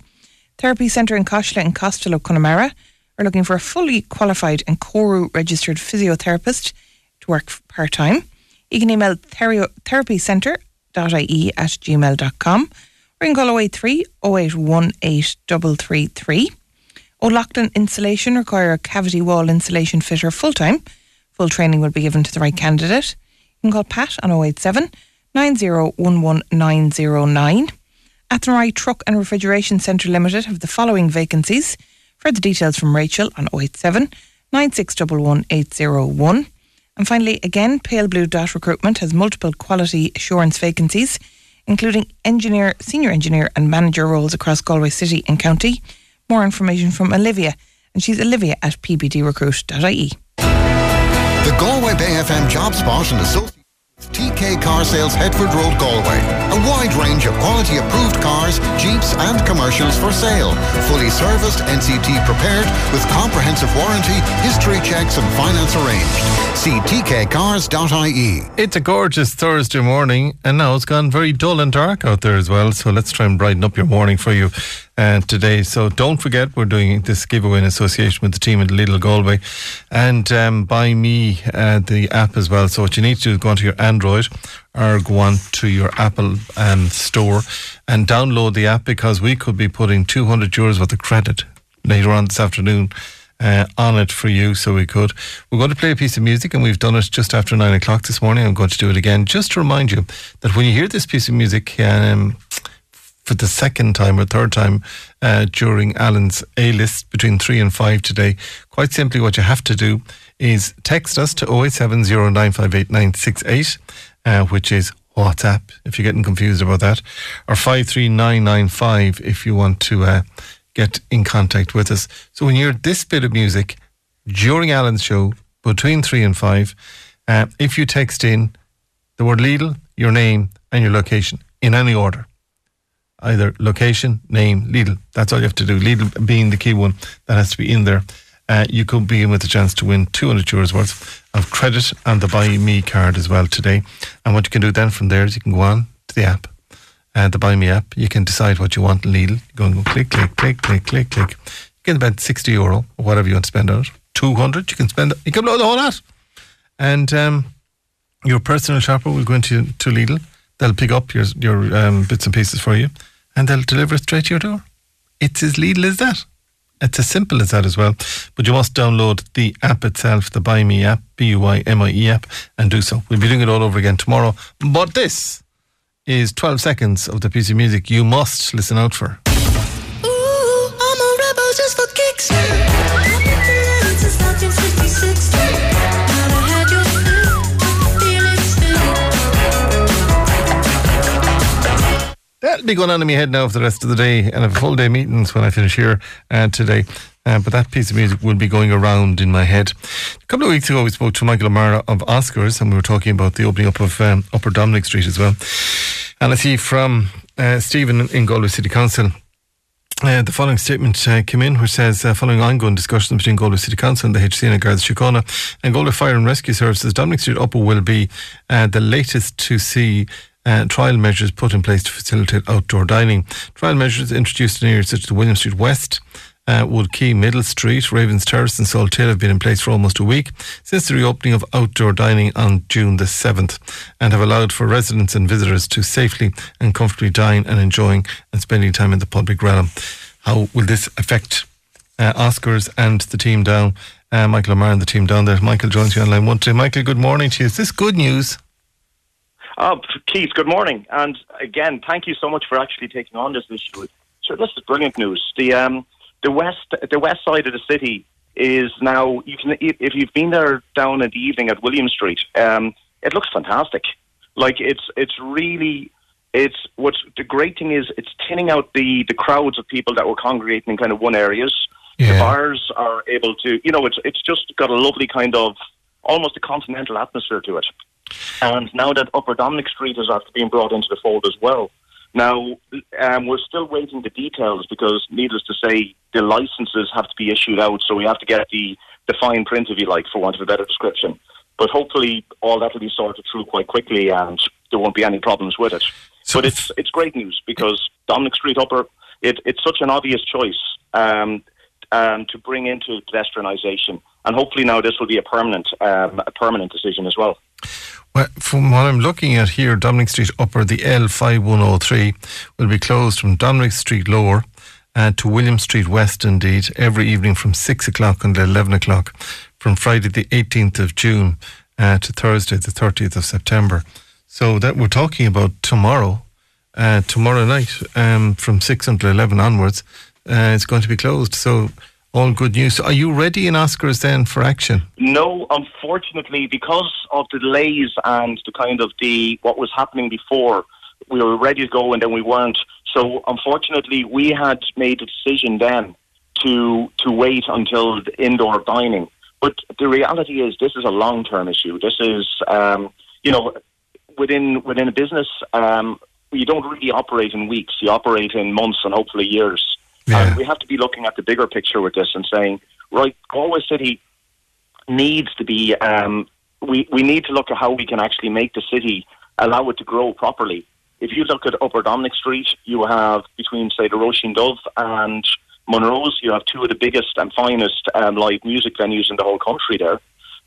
Therapy Centre in Coshla and Costello, Connemara are looking for a fully qualified and CORU registered physiotherapist to work part time. You can email therapycentre.ie at gmail.com or you can call 083 0818 O'Loughlin Insulation require a cavity wall insulation fitter full time. Full training will be given to the right candidate. You can call Pat on 087 9011909. Athenry Truck and Refrigeration Centre Limited have the following vacancies. Further details from Rachel on 087 9611801. And finally, again, Pale Blue Dot Recruitment has multiple quality assurance vacancies, including engineer, senior engineer, and manager roles across Galway City and County. More information from Olivia, and she's Olivia at pbdrecruit.ie. Galway Bay FM job spot and associate. TK Car Sales, Headford Road, Galway. A wide range of quality approved cars, Jeeps and commercials for sale. Fully serviced, NCT prepared, with comprehensive warranty, history checks and finance arranged. See tkcars.ie. It's a gorgeous Thursday morning, and now it's gone very dull and dark out there as well. So let's try and brighten up your morning for you uh, today. So don't forget, we're doing this giveaway in association with the team at Lidl Galway, and um, Buymie uh, the app as well. So what you need to do is go onto your Android or go on to your Apple um, store and download the app because we could be putting 200 euros worth of credit later on this afternoon uh, on it for you, so we could. We're going to play a piece of music, and we've done it just after nine o'clock this morning. I'm going to do it again, just to remind you that when you hear this piece of music um, for the second time or third time uh, during Alan's A list between three and five today, quite simply, what you have to do is text us to 087 uh, which is WhatsApp, if you're getting confused about that, or 53995 if you want to uh, get in contact with us. So when you hear this bit of music during Alan's show, between three and five, uh, if you text in the word Lidl, your name, and your location in any order, either location, name, Lidl, that's all you have to do. Lidl being the key one that has to be in there. Uh, you could be in with a chance to win 200 euros worth of credit and the Buymie card as well today. And what you can do then from there is you can go on to the app uh, the Buymie app. You can decide what you want in Lidl. You go and go click, click, click, click, click, click. You can spend 60 euro or whatever you want to spend on it. 200, you can spend, you can blow the whole lot. And um, your personal shopper will go into to Lidl. They'll pick up your, your um, bits and pieces for you and they'll deliver it straight to your door. It's as Lidl as that. It's as simple as that as well. But you must download the app itself, the Buymie app, B U I M I E app, and do so. We'll be doing it all over again tomorrow. But this is 12 seconds of the piece of music you must listen out for. Ooh, That'll be going on in my head now for the rest of the day, and have full day meetings when I finish here uh, today. Uh, but that piece of music will be going around in my head. A couple of weeks ago, we spoke to Michael O'Meara of Oscars, and we were talking about the opening up of um, Upper Dominick Street as well. And I see from uh, Stephen in Galway City Council. Uh, the following statement uh, came in, which says, uh, following ongoing discussions between Galway City Council and the HC and Garda Síochána and Galway Fire and Rescue Services, Dominick Street Upper will be uh, the latest to see uh, trial measures put in place to facilitate outdoor dining. Trial measures introduced in areas such as the William Street West, uh, Woodquay, Middle Street, Ravens Terrace, and Salthill have been in place for almost a week since the reopening of outdoor dining on June the 7th and have allowed for residents and visitors to safely and comfortably dine and enjoying and spending time in the public realm. how will this affect uh, Oscars and the team down? Uh, Michael O'Meara and the team down there. Michael joins you on line one. Today. Michael, good morning to you. Is this good news? Oh, Keith, good morning. And again, thank you so much for actually taking on this issue. So this is brilliant news. The um, the west the west side of the city is now you can if you've been there down in the evening at William Street, um, it looks fantastic. Like it's it's really it's what's the great thing is it's thinning out the the crowds of people that were congregating in kind of one areas. Yeah. The bars are able to you know it's it's just got a lovely kind of almost a continental atmosphere to it. And now that Upper Dominick Street is after being brought into the fold as well. Now, um, we're still waiting the details because, needless to say, the licenses have to be issued out, so we have to get the, the fine print, if you like, for want of a better description. But hopefully, all that will be sorted through quite quickly and there won't be any problems with it. but it's it's great news because Dominick Street Upper, it, it's such an obvious choice um, um, to bring into pedestrianisation. And hopefully now this will be a permanent um, a permanent decision as well. Well, from what I'm looking at here, Dominick Street Upper, the L5103 will be closed from Dominick Street Lower uh, to William Street West, indeed, every evening from 6 o'clock until 11 o'clock, from Friday the 18th of June uh, to Thursday the 30th of September. So that we're talking about tomorrow, uh, tomorrow night, um, from 6 until 11 onwards, uh, it's going to be closed. So all good news. Are you ready in Oscars then for action? No, unfortunately, because of the delays and the kind of the what was happening before, we were ready to go and then we weren't. So unfortunately, we had made a decision then to to wait until the indoor dining. But the reality is, this is a long term issue. This is, um, you know, within within a business, um, you don't really operate in weeks. You operate in months and hopefully years. And we have to be looking at the bigger picture with this and saying, right, Galway City needs to be. Um, we we need to look at how we can actually make the city allow it to grow properly. If you look at Upper Dominick Street, you have between say the Róisín Dubh and Monroe's, you have two of the biggest and finest um, live music venues in the whole country there.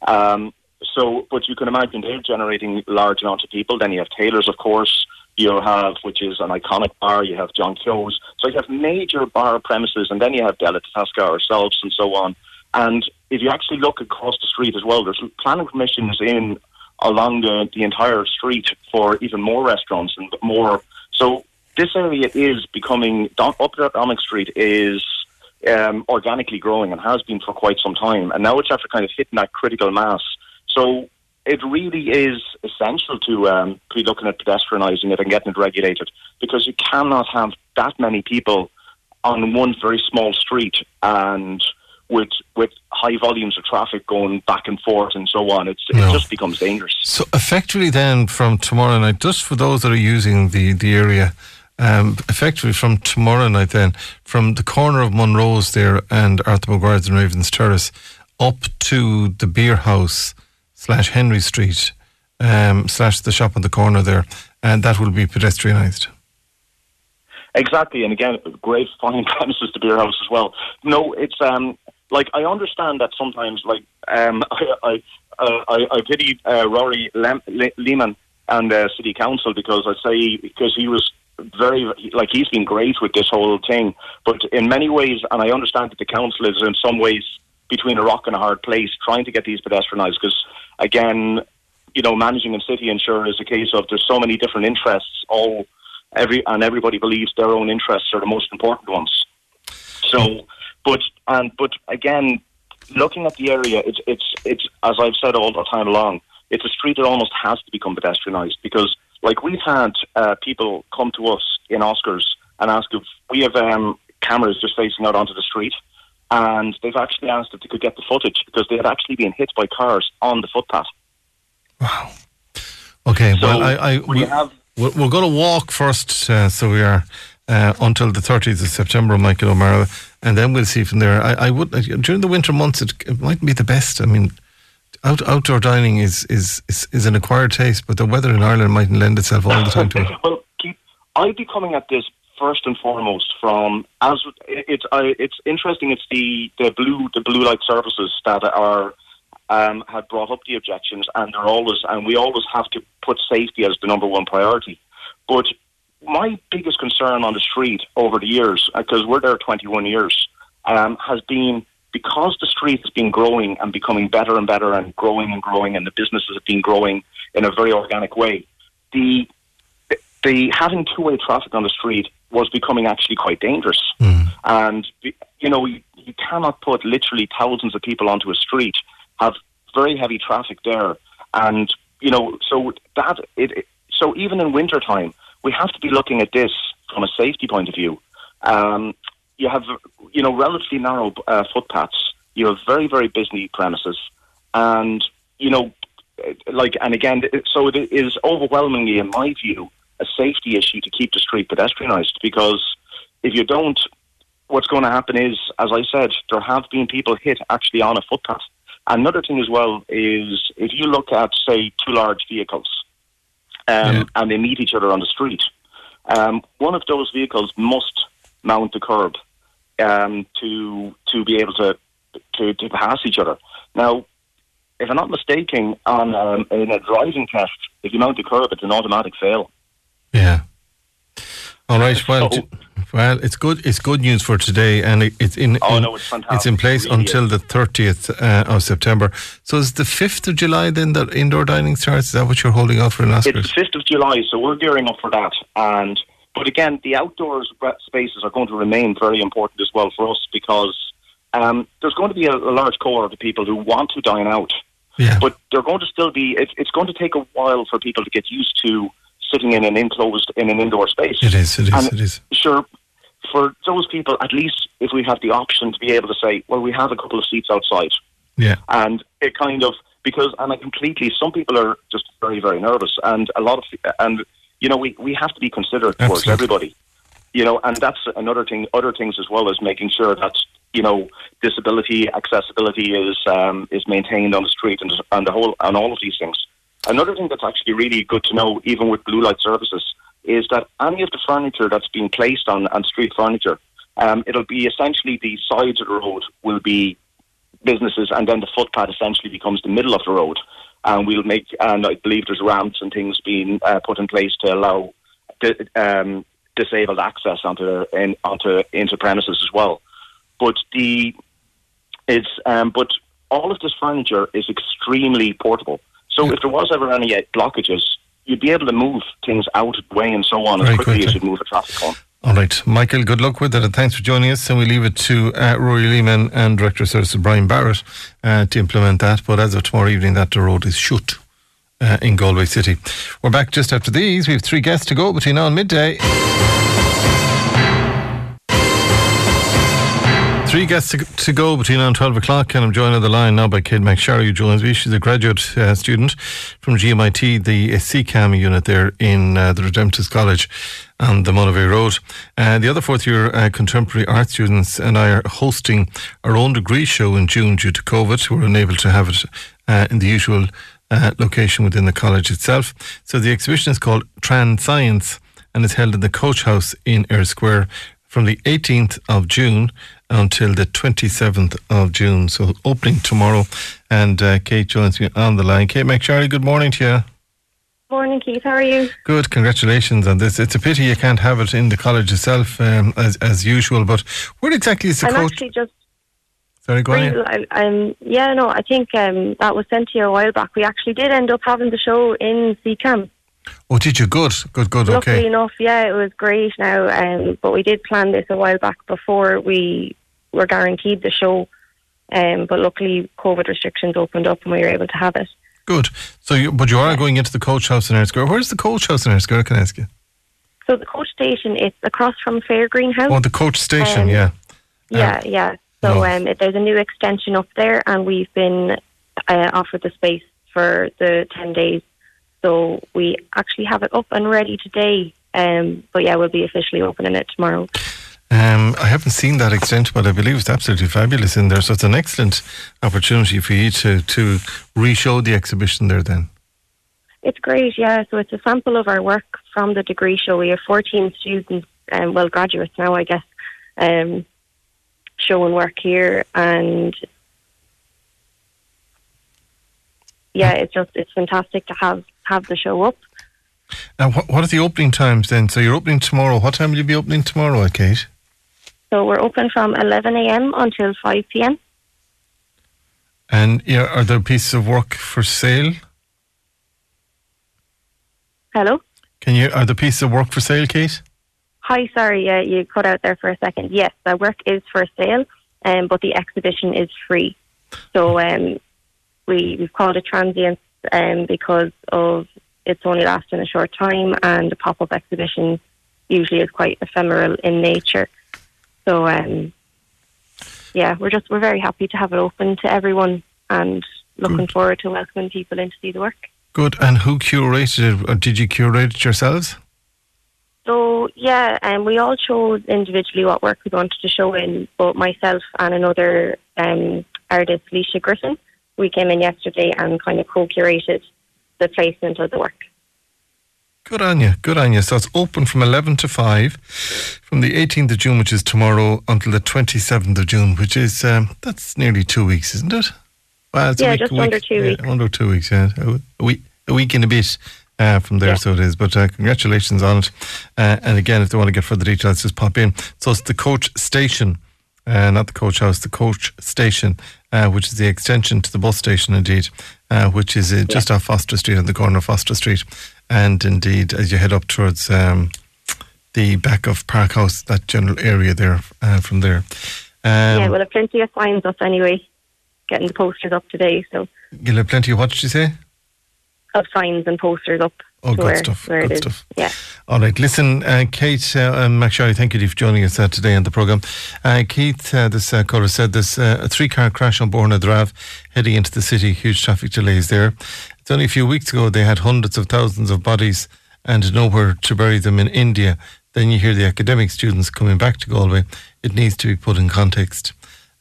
Um, so, but you can imagine they're generating large amounts of people. Then you have Taylor's, of course. You have, which is an iconic bar. You have John Keogh's. So you have major bar premises, and then you have Della Tasca ourselves, and so on. And if you actually look across the street as well, there's planning permissions in along the, the entire street for even more restaurants and more. So this area is becoming up Dominick Street is um, organically growing and has been for quite some time, and now it's after kind of hitting that critical mass. So it really is essential to um, be looking at pedestrianising it and getting it regulated because you cannot have that many people on one very small street and with with high volumes of traffic going back and forth and so on. It's, No. It just becomes dangerous. So effectively, then from tomorrow night, just for those that are using the the area, um, effectively from tomorrow night, then from the corner of Monroe's there and Arthur Maguire's and Ravens Terrace up to the Bierhaus slash Henry Street um, slash the shop on the corner there, and that will be pedestrianised. Exactly, and again, great fine premises to Bierhaus as well. No, it's um like I understand that sometimes like um I I uh, I, I pity uh, Rory Lem- Le- Lehman and uh, City Council because I say because he was very like he's been great with this whole thing, but in many ways, and I understand that the council is in some ways between a rock and a hard place trying to get these pedestrianised because again, you know, managing a city and sure is a case of there's so many different interests all every and everybody believes their own interests are the most important ones. So, but and but again, looking at the area, it's it's it's as I've said all the time along, it's a street that almost has to become pedestrianised because, like, we've had uh, people come to us in Oscars and ask if we have um, cameras just facing out onto the street, and they've actually asked if they could get the footage because they had actually been hit by cars on the footpath. Wow. Okay, So, well, I, I we have- we're, we're going to walk first, uh, so we are uh, until the 30th of September, Michael O'Meara, and then we'll see from there. I, I would during the winter months, it, it mightn't be the best. I mean, out, outdoor dining is, is is is an acquired taste, but the weather in Ireland mightn't lend itself all the time to it. well, keep, I'd be coming at this first and foremost from as it's I it's interesting. It's the the blue the blue light services that are um, had brought up the objections, and they're always and we always have to put safety as the number one priority. But my biggest concern on the street over the years, because we're there 21 years, um, has been because the street has been growing and becoming better and better and growing and growing, and the businesses have been growing in a very organic way. The the having two way traffic on the street was becoming actually quite dangerous, and you know you, you cannot put literally thousands of people onto a street, have very heavy traffic there, and you know so that it, so even in winter time we have to be looking at this from a safety point of view. Um, you have, you know, relatively narrow uh, footpaths. You have very, very busy premises, and you know, like, and again, so it is overwhelmingly, in my view, a safety issue to keep the street pedestrianised. Because if you don't, what's going to happen is, as I said, there have been people hit actually on a footpath. Another thing as well is if you look at, say, two large vehicles um, yeah. and they meet each other on the street, um, one of those vehicles must mount the curb um, to to be able to, to, to pass each other. Now, if I'm not mistaken, on um, in a driving test, if you mount the curb, it's an automatic fail. Yeah. All right. Well, so, well, it's good. It's good news for today, and it, it's in. Oh in, no, it's fantastic. It's in place really until is. the thirtieth uh, of September. So it's the fifth of July. Then that indoor dining starts. Is that what you're holding out for in It's the fifth of July, so we're gearing up for that. And but again, the outdoors spaces are going to remain very important as well for us because um, there's going to be a, a large core of the people who want to dine out. Yeah. But they're going to still be. It's, it's going to take a while for people to get used to sitting in an enclosed in an indoor space. It is. It is. And it is. Sure, for those people, at least if we have the option to be able to say, well, we have a couple of seats outside, Yeah. and it kind of because and I completely. Some people are just very very nervous, and a lot of and you know we we have to be considerate towards Absolutely. everybody. You know, and that's another thing. Other things as well as making sure that you know disability accessibility is um, is maintained on the street and and the whole and all of these things. Another thing that's actually really good to know, even with blue light services, is that any of the furniture that's being placed on, on street furniture, um, it'll be essentially the sides of the road will be businesses, and then the footpath essentially becomes the middle of the road. And we'll make, and I believe there's ramps and things being uh, put in place to allow di- um, disabled access onto in, onto into premises as well. But the it's um, but all of this furniture is extremely portable. So if there was ever any uh, blockages, you'd be able to move things out of the way and so on Very as quickly as quickly. you move the traffic on. All right, Michael. Good luck with it, and thanks for joining us. And we leave it to uh, Rory Lehman and Director of Services Brian Barrett uh, to implement that. But as of tomorrow evening, that the road is shut. Uh, in Galway City. We're back just after these. We have three guests to go between now and midday. Three guests to, to go between now and 12 o'clock, and I'm joined on the line now by Kate McSharry, who joins me. She's a graduate uh, student from GMIT, the uh, CCAM unit there in uh, the Redemptorist College on the Monivea Road. Uh, the other fourth year uh, contemporary art students and I are hosting our own degree show in June due to COVID. We're unable to have it uh, in the usual uh, location within the college itself. So the exhibition is called Transient and is held in the Coach House in Eyre Square from the 18th of June until the 27th of June. So opening tomorrow. And uh, Kate joins me on the line. Kate McSharry, good morning to you. Morning, Keith. How are you? Good, congratulations on this. It's a pity you can't have it in the college itself um, as, as usual, but where exactly is the I'm coach? actually just. Sorry, go on. Really, I, I'm, yeah, no, I think um, that was sent to you a while back. We actually did end up having the show in CCAM. Oh, did you? Good, good, good, okay? Luckily okay. enough, yeah, it was great now. Um, but we did plan this a while back before we were guaranteed the show. Um, but luckily, COVID restrictions opened up and we were able to have it. Good. So, you, but you are going into the coach house in Square. Where's the coach house in Square, can I ask you? So the coach station, is across from Fairgreen House. Oh, the coach station, Um, yeah. Yeah, Uh, yeah. So no. um, it, there's a new extension up there, and we've been uh, offered the space for the 10 days. So we actually have it up and ready today. Um, but yeah, we'll be officially opening it tomorrow. Um, I haven't seen that extent, but I believe it's absolutely fabulous in there. So it's an excellent opportunity for you to, to re-show the exhibition there then. It's great, yeah. So it's a sample of our work from the degree show. We have 14 students, um, well, graduates now, I guess, um, showing work here. And yeah, it's just, it's fantastic to have, have the show up. And what, what are the opening times then? So you're opening tomorrow. What time will you be opening tomorrow, Kate? So we're open from 11 a.m. until 5 p.m. And yeah, are there pieces of work for sale? Hello? Can you are the pieces of work for sale, Kate? Hi, sorry, uh, you cut out there for a second. Yes, the work is for sale, um, but the exhibition is free. So um, we, we've called it transient um, because of it's only lasting a short time, and a pop up exhibition usually is quite ephemeral in nature. So, um, yeah, we're just we're very happy to have it open to everyone, and looking Good. forward to welcoming people in to see the work. Good. And who curated it? Or did you curate it yourselves? So yeah, and we all chose individually what work we wanted to show in. But myself and another um, artist, Leisha Griffin, we came in yesterday and kind of co-curated the placement of the work. Good on you. Good on you. So it's open from 11 to 5 from the 18th of June, which is tomorrow, until the 27th of June, which is, um, that's nearly two weeks, isn't it? Well, it's Yeah, a week, just a week, under two yeah, weeks. Under two weeks, yeah. A, week, a week and a bit uh, from there, so it is. But uh, congratulations on it. Uh, and again, if they want to get further details, just pop in. So it's the coach station. Uh, not the coach house, the coach station, uh, which is the extension to the bus station, indeed, uh, which is uh, just off Foster Street, on the corner of Foster Street. And indeed, as you head up towards um, the back of Park House, that general area there, uh, from there. Um, yeah, we'll have plenty of signs up anyway, getting the posters up today. So You'll have plenty of what did you say? of signs and posters up. Oh, good where, stuff, Where good is. stuff. Yeah. All right, listen, uh, Kate uh, and McSherry, thank you for joining us uh, today on the programme. Uh, Keith, uh, this uh, caller said there's uh, a three car crash on Bóthar na dTreabh heading into the city, huge traffic delays there. It's only a few weeks ago they had hundreds of thousands of bodies and nowhere to bury them in India. Then you hear the academic students coming back to Galway. It needs to be put in context.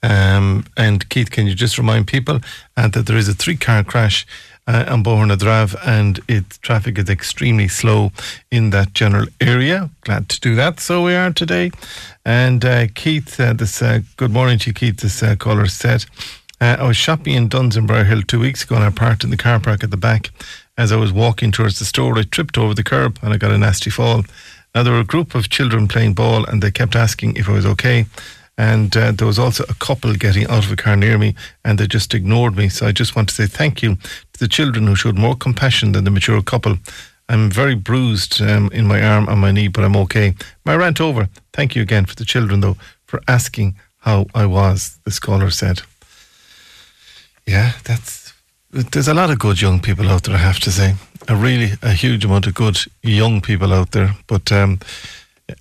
Um, and Keith, can you just remind people uh, that there is a three car crash uh, on Bóthar na dTreabh and it traffic is extremely slow in that general area. Glad to do that. So we are today. And uh, Keith, uh, this uh, good morning to you, Keith. This uh, caller said, uh, I was shopping in Dunnes Briar Hill two weeks ago and I parked in the car park at the back. As I was walking towards the store, I tripped over the curb and I got a nasty fall. Now, there were a group of children playing ball and they kept asking if I was okay. And uh, there was also a couple getting out of a car near me and they just ignored me. So I just want to say thank you to the children who showed more compassion than the mature couple. I'm very bruised um, in my arm and my knee, but I'm okay. My rant over. Thank you again for the children, though, for asking how I was, the scholar said. Yeah, that's. There's a lot of good young people out there, I have to say. A really, a huge amount of good young people out there. But um,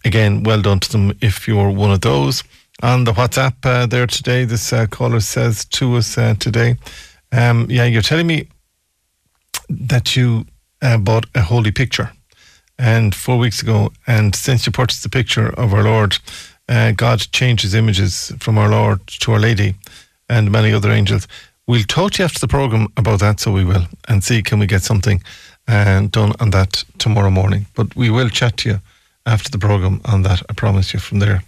again, well done to them if you're one of those. On the WhatsApp uh, there today, this uh, caller says to us uh, today, um, yeah, you're telling me that you uh, bought a holy picture and four weeks ago, and since you purchased the picture of our Lord, uh, God changes images from our Lord to Our Lady and many other angels. We'll talk to you after the program about that, so we will, and see can we get something uh, done on that tomorrow morning. But we will chat to you after the program on that. I promise you from there.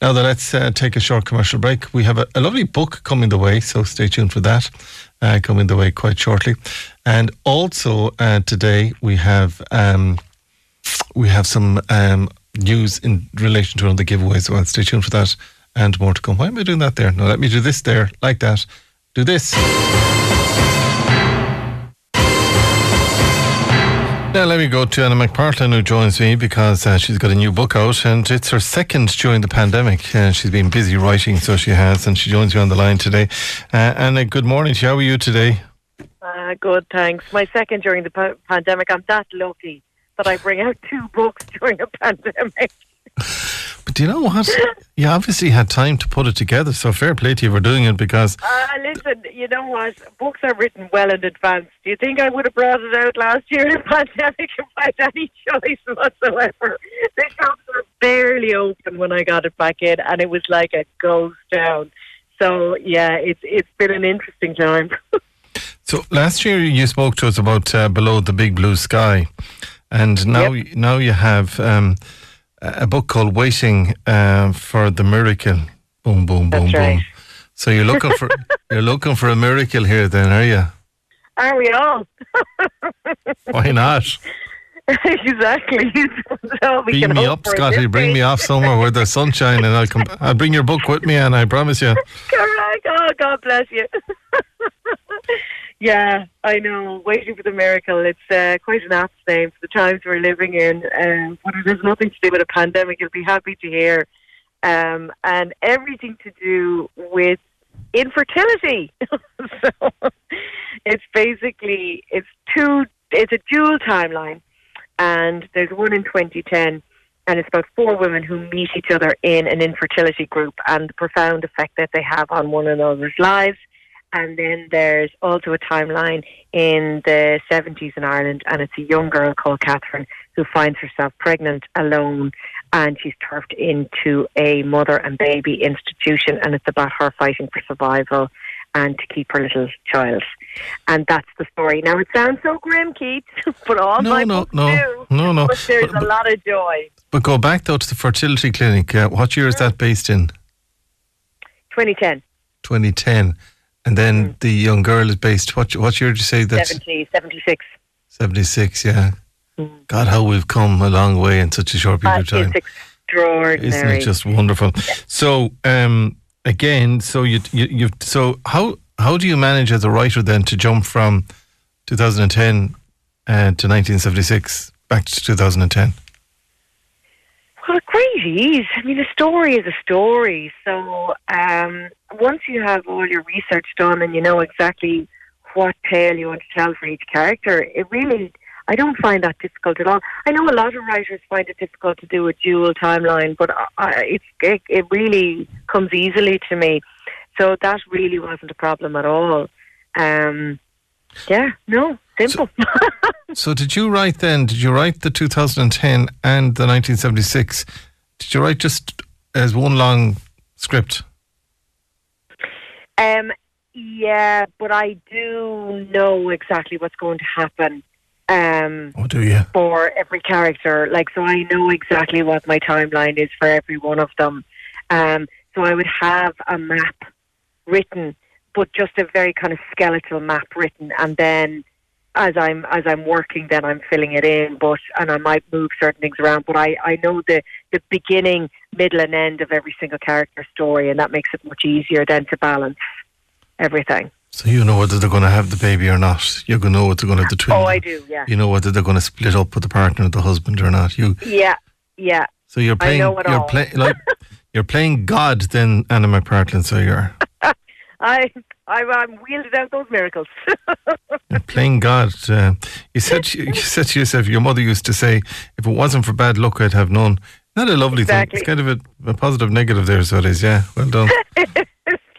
Now, then, let's uh, take a short commercial break. We have a, a lovely book coming the way, so stay tuned for that. Uh, coming the way quite shortly, and also uh, today we have um, we have some um, news in relation to one of the giveaways. Well, stay tuned for that and more to come. Why am I doing that there? No, let me do this there, like that. Do this. Now let me go to Anna McPartlin who joins me because uh, she's got a new book out and it's her second during the pandemic. Uh, she's been busy writing, so she has, and she joins me on the line today. Uh, Anna, good morning. How are you today? Uh, good, thanks. My second during the pa- pandemic. I'm that lucky that I bring out two books during a pandemic. But do you know what? you obviously had time to put it together, so fair play to you for doing it because Uh, listen, you know what? Books are written well in advance. Do you think I would have brought it out last year in a pandemic if I had any choice whatsoever? The shops were barely open when I got it back in, and it was like a ghost town. So yeah, it's it's been an interesting time. So last year you spoke to us about uh, below the big blue sky, and now now you have um, a book called Waiting uh, for the Miracle. Boom, boom, boom, That's boom. right. So you're looking for you're looking for a miracle here, then, are you? Are we all? Why not? exactly. so we Beam me up, Scotty. Bring me off somewhere where there's sunshine, and I'll come. I'll bring your book with me, and I promise you. Correct. Oh, God bless you. Yeah, I know. Waiting for the miracle. It's uh, quite an apt name for the times we're living in. Um, but it has nothing to do with a pandemic. You'll be happy to hear. Um, and everything to do with infertility. so it's basically it's two. It's a dual timeline, and there's one in 2010 and it's about four women who meet each other in an infertility group and the profound effect that they have on one another's lives. And then there's also a timeline in the 70s in Ireland, and it's a young girl called Catherine who finds herself pregnant alone, and she's turfed into a mother and baby institution, and it's about her fighting for survival and to keep her little child. And that's the story. Now, it sounds so grim, Keith, but all No, my no, books no, do. no, no. But there's a lot of joy. But go back though to the fertility clinic. Uh, what year is that based in? 2010. 2010, and then the young girl is based. What what year did you say that? 70, 76. 76. Yeah. God, how we've come a long way in such a short period of Uh, time. it's extraordinary. Isn't it just wonderful? So, um, again, so you you you've so how how do you manage as a writer then to jump from 2010 uh, to 1976 back to 2010? Well, great ease. I mean, a story is a story. So um, once you have all your research done and you know exactly what tale you want to tell for each character, it really, I don't find that difficult at all. I know a lot of writers find it difficult to do a dual timeline, but I, I- it's, it, it really comes easily to me. So that really wasn't a problem at all. Um, yeah, no, simple. So, did you write then? Did you write the 2010 and the 1976? Did you write just as one long script? Um, yeah, but I do know exactly what's going to happen. Um, oh, do you? For every character, like so, I know exactly what my timeline is for every one of them. Um, so I would have a map written, but just a very kind of skeletal map written, and then as I'm as I'm working, then I'm filling it in. But and I might move certain things around, but I I know the the beginning, middle, and end of every single character story, and that makes it much easier then to balance everything. So you know whether they're going to have the baby or not. You're going to know whether they're going to have the twin. Oh, I do, yeah. You know whether they're going to split up with the partner or the husband or not. You. Yeah, yeah. So you're playing. You're playing like you're playing God then, Anna McPartlin. So you're I, I'm wielded out those miracles. playing God. Uh, you said you said to yourself, your mother used to say, "If it wasn't for bad luck, I'd have none." Not a lovely Exactly. thing. It's kind of a, a positive negative there. So it is. Yeah. Well done. it's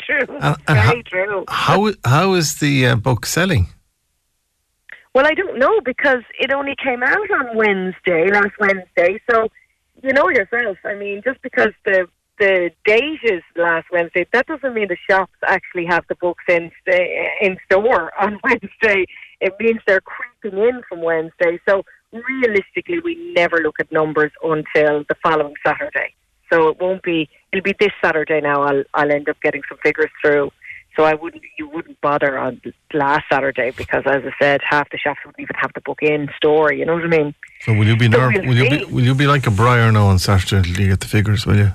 true. And Very true. How how is the uh, book selling? Well, I don't know because it only came out on Wednesday, last Wednesday. So you know yourself. I mean, just because the the date is last Wednesday, that doesn't mean the shops actually have the books in eh, in store on Wednesday. It means they're creeping in from Wednesday. So realistically, we never look at numbers until the following Saturday. So it won't be. It'll be this Saturday now. I'll I'll end up getting some figures through. So I wouldn't. You wouldn't bother on last Saturday because, as I said, half the shops wouldn't even have the book in store. You know what I mean? So will you be So nerv- we'll will you be will you be like a Briar now on Saturday until you get the figures? Will you?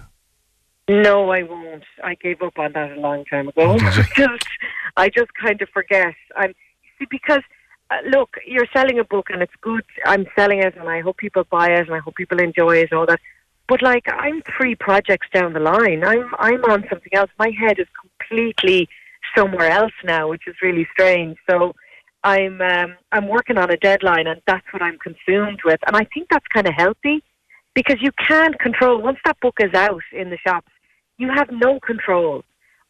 No, I won't. I gave up on that a long time ago. just, I just kind of forget. I'm see because uh, look, you're selling a book and it's good. I'm selling it and I hope people buy it and I hope people enjoy it and all that. But like, I'm three projects down the line. I'm I'm on something else. My head is completely somewhere else now, which is really strange. So. I'm um, I'm working on a deadline, and that's what I'm consumed with. And I think that's kind of healthy because you can't control once that book is out in the shops you have no control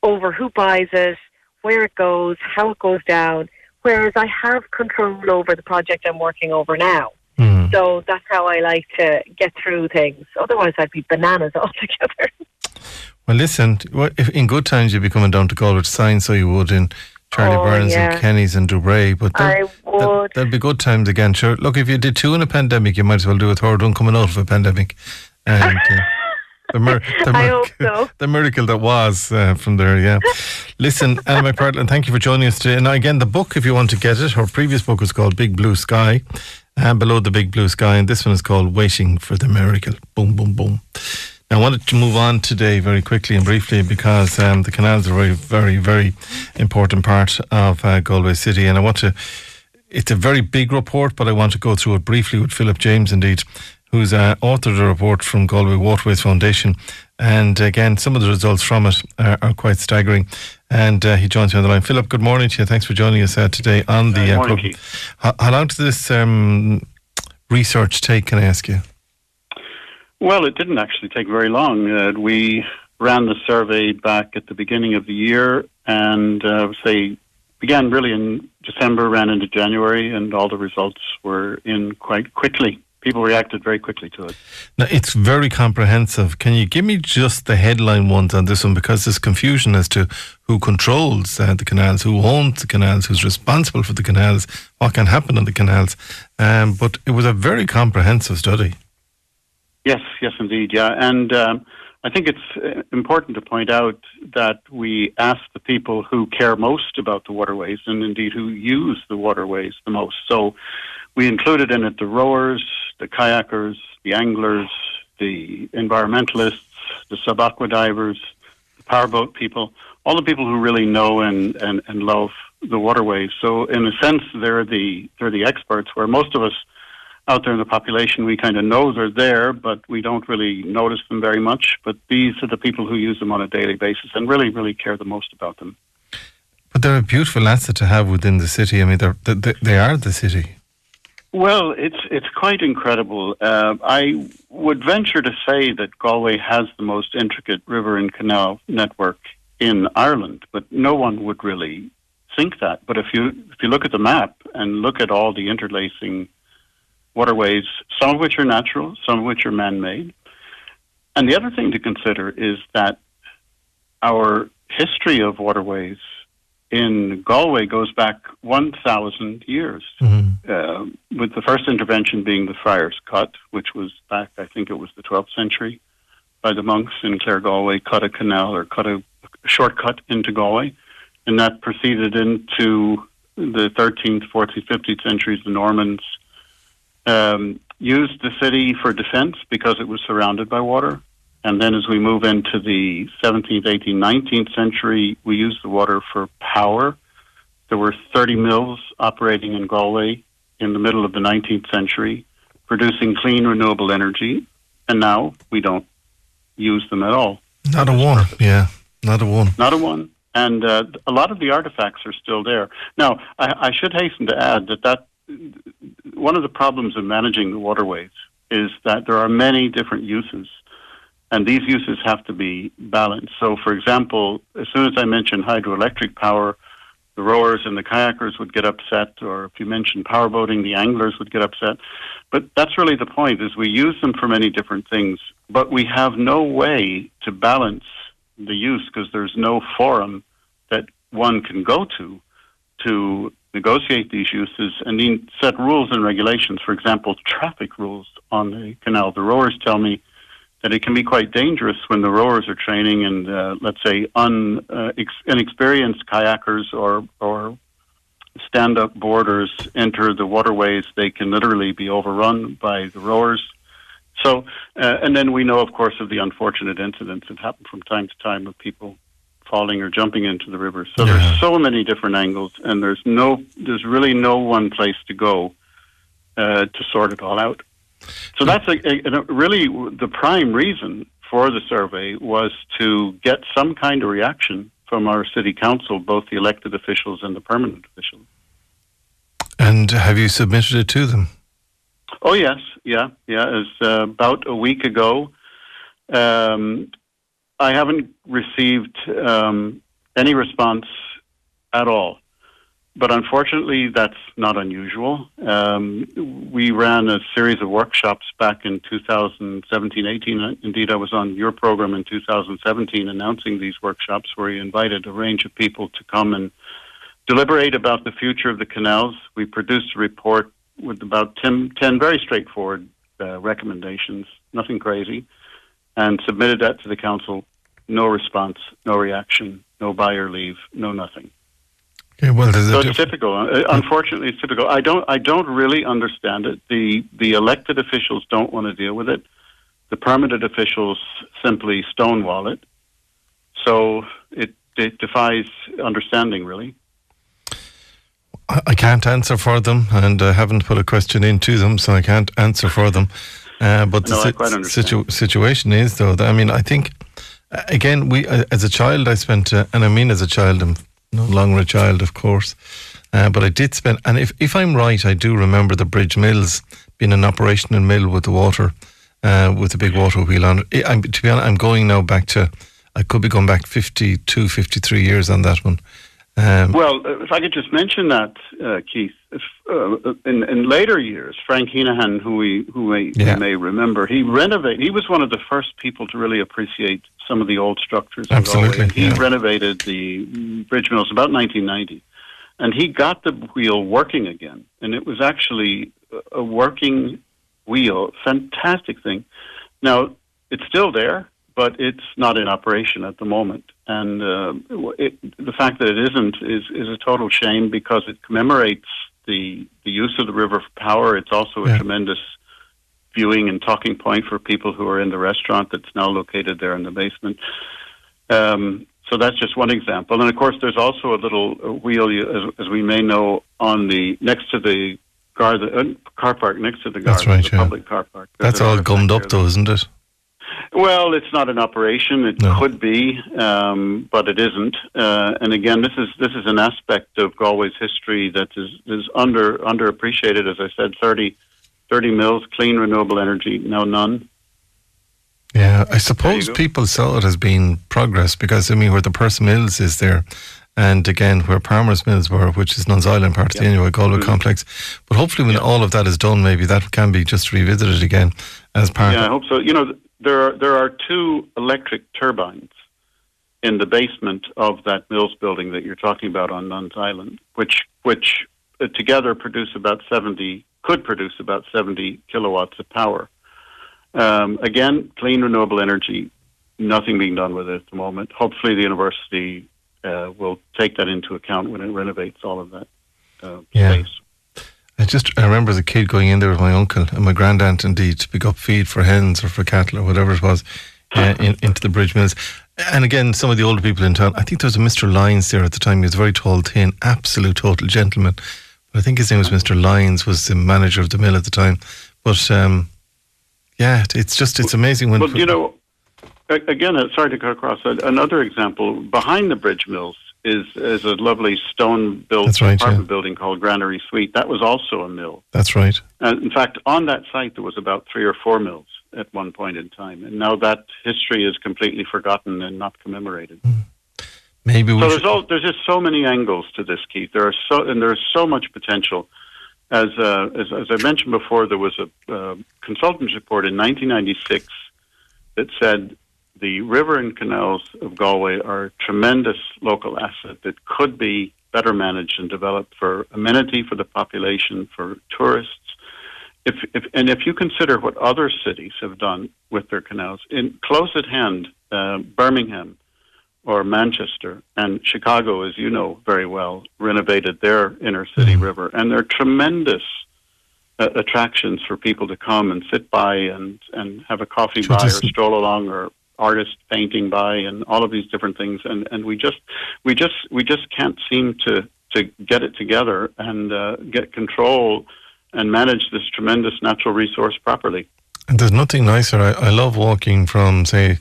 over who buys it where it goes how it goes down whereas i have control over the project i'm working over now so that's how i like to get through things otherwise i'd be bananas altogether Well, listen. in good times you'd be coming down to Galway to sign, so you would in Charlie Oh, Byrnes yeah. and Kenny's and Dubray. But I that, that, would. be good times again. Sure. Look, if you did two in a pandemic, you might as well do a third one coming out of a pandemic. And uh, the, mir- the, hope so. the miracle that was uh, from there. Yeah. Listen, Anna McPartlin, thank you for joining us today. And again, the book, if you want to get it, her previous book was called Big Blue Sky. and below the big blue sky. And this one is called Waiting for the Miracle. Boom, boom, boom. Now, I wanted to move on today very quickly and briefly because um, the canals are a very, very, very important part of uh, Galway City. And I want to, it's a very big report, but I want to go through it briefly with Philip James, indeed, who's uh, authored a report from Galway Waterways Foundation. And again, some of the results from it are, are quite staggering. And uh, he joins me on the line. Philip, good morning to you. Thanks for joining us uh, today on the uh, program. How, how, long did this um, research take, can I ask you? Well, it didn't actually take very long. Uh, we ran the survey back at the beginning of the year and uh, say began really in December, ran into January, and all the results were in quite quickly. People reacted very quickly to it. Now, it's very comprehensive. Can you give me just the headline ones on this one? Because there's confusion as to who controls uh, the canals, who owns the canals, who's responsible for the canals, what can happen on the canals. Um, but it was a very comprehensive study. Yes, yes, indeed, yeah. And um, I think it's uh, important to point out that we asked the people who care most about the waterways and indeed who use the waterways the most. So we included in it the rowers, the kayakers, the anglers, the environmentalists, the sub-aqua divers, the powerboat people, all the people who really know and, and, and love the waterways. So in a sense, they're the, they're the experts where most of us out there in the population, we kind of know they're there, but we don't really notice them very much. But these are the people who use them on a daily basis and really, really care the most about them. But they're a beautiful asset to have within the city. I mean, they're, they, they are the city. Well, it's it's quite incredible. Uh, I would venture to say that Galway has the most intricate river and canal network in Ireland, but no one would really think that. But if you if you look at the map and look at all the interlacing waterways, some of which are natural, some of which are man made. And the other thing to consider is that our history of waterways in Galway goes back 1,000 years, mm-hmm. uh, with the first intervention being the Friars' Cut, which was back, I think it was the 12th century, by the monks in Clare Galway, cut a canal or cut a shortcut into Galway. And that proceeded into the 13th, 14th, 15th centuries, the Normans um, used the city for defense because it was surrounded by water. And then as we move into the 17th, 18th, 19th century, we used the water for power. There were 30 mills operating in Galway in the middle of the 19th century, producing clean, renewable energy. And now we don't use them at all. Not a one, yeah. Not a one. Not a one. And uh, a lot of the artifacts are still there. Now, I, I should hasten to add that that one of the problems of managing the waterways is that there are many different uses, and these uses have to be balanced. So, for example, as soon as I mention hydroelectric power, the rowers and the kayakers would get upset, or if you mention powerboating, the anglers would get upset. But that's really the point: is we use them for many different things, but we have no way to balance the use because there's no forum that one can go to to negotiate these uses and set rules and regulations. For example, traffic rules on the canal. The rowers tell me that it can be quite dangerous when the rowers are training and, uh, let's say, un, uh, ex- inexperienced kayakers or, or stand up boarders enter the waterways. They can literally be overrun by the rowers. So, uh, and then we know, of course, of the unfortunate incidents that happen from time to time of people falling or jumping into the river. So yeah. there's so many different angles, and there's no, there's really no one place to go uh, to sort it all out. So that's a, a, a really the prime reason for the survey was to get some kind of reaction from our city council, both the elected officials and the permanent officials. And have you submitted it to them? Oh yes, yeah, yeah. As uh, about a week ago, um, I haven't received um, any response at all. But unfortunately, that's not unusual. Um, we ran a series of workshops back in 2017 18. Indeed, I was on your program in 2017 announcing these workshops where you invited a range of people to come and deliberate about the future of the canals. We produced a report with about 10, 10 very straightforward uh, recommendations, nothing crazy, and submitted that to the council no response, no reaction, no buyer leave, no nothing. Yeah, well, so it's typical. Uh, Unfortunately, it's typical. I don't. I don't really understand it. The the elected officials don't want to deal with it. The permanent officials simply stonewall it. So it, it defies understanding, really. I I can't answer for them, and I haven't put a question into them, so I can't answer for them. Uh, but No, the si- situ- situation is, though, that, I mean, I think, uh, again, we uh, as a child, I spent, uh, and I mean as a child, I'm no a child, of course, uh, but I did spend, and if, if I'm right, I do remember the Bridge Mills being an operational mill with the water, uh, with the big water wheel on it. I'm, to be honest, I'm going now back to, I could be going back 52, 53 years on that one. Um, Well, if I could just mention that, uh, Keith, uh, in, in later years, Frank Heenahan, who we who may, Yeah. may remember, he renovated. He was one of the first people to really appreciate some of the old structures. Absolutely, He yeah. renovated the bridge mills about 1990, and he got the wheel working again, and it was actually a- a working wheel, fantastic thing. Now it's still there, but it's not in operation at the moment. And uh, it, the fact that it isn't is, is a total shame because it commemorates the the use of the river for power. It's also a Yeah. tremendous viewing and talking point for people who are in the restaurant that's now located there in the basement. Um, so that's just one example. And of course, there's also a little wheel, as, as we may know, on the next to the car, the, uh, car park next to the That's garden, right, the yeah. public car park. That's all gummed up, though, isn't it? Well, it's not an operation. It No. could be, um, but it isn't. Uh, and again, this is this is an aspect of Galway's history that is is under underappreciated. As I said, 30, 30 mills, clean renewable energy, now none. Yeah, I suppose people saw it as being progress because I mean, where the Purse Mills is there, and again where Palmer's Mills were, which is Nuns Island part of the NUI Galway Mhm. complex. But hopefully, when all of that is done, maybe that can be just revisited again as part. Yeah, I of hope so. You know, th- there are there are two electric turbines in the basement of that mills building that you're talking about on Nuns Island, which which uh, together produce about seventy could produce about seventy kilowatts of power. Um, again, clean renewable energy. Nothing being done with it at the moment. Hopefully, the university uh, will take that into account when it renovates all of that uh, Yeah. space. I just I remember as a kid going in there with my uncle and my grandaunt indeed to pick up feed for hens or for cattle or whatever it was uh, in, into the bridge mills. And again, some of the older people in town. I think there was a Mr. Lyons there at the time. He was very tall, thin, absolute total gentleman. But I think his name was Mr. Lyons. Was the manager of the mill at the time. But um, yeah, it's just it's amazing when. Well, you know, again, uh, sorry to cut across. Another example behind the bridge mills is is a lovely stone-built right, apartment yeah. building called Granary Suite. That was also a mill. That's right. And in fact, on that site there was about three or four mills at one point in time, and now that history is completely forgotten and not commemorated. Maybe we So should, there's all, there's just so many angles to this, Keith. There are so and there's so much potential. As uh, as, as I mentioned before, there was a uh, consultant's report in 1996 that said the river and canals of Galway are a tremendous local asset that could be better managed and developed for amenity for the population, for tourists. If, if and if you consider what other cities have done with their canals, in close at hand, uh, Birmingham or Manchester and Chicago, as you know very well, renovated their inner city river, and they're tremendous uh, attractions for people to come and sit by and and have a coffee Sure, by or stroll along or artist painting by and all of these different things and and we just we just we just can't seem to to get it together and uh, get control and manage this tremendous natural resource properly And there's nothing nicer. I, I love walking from, say,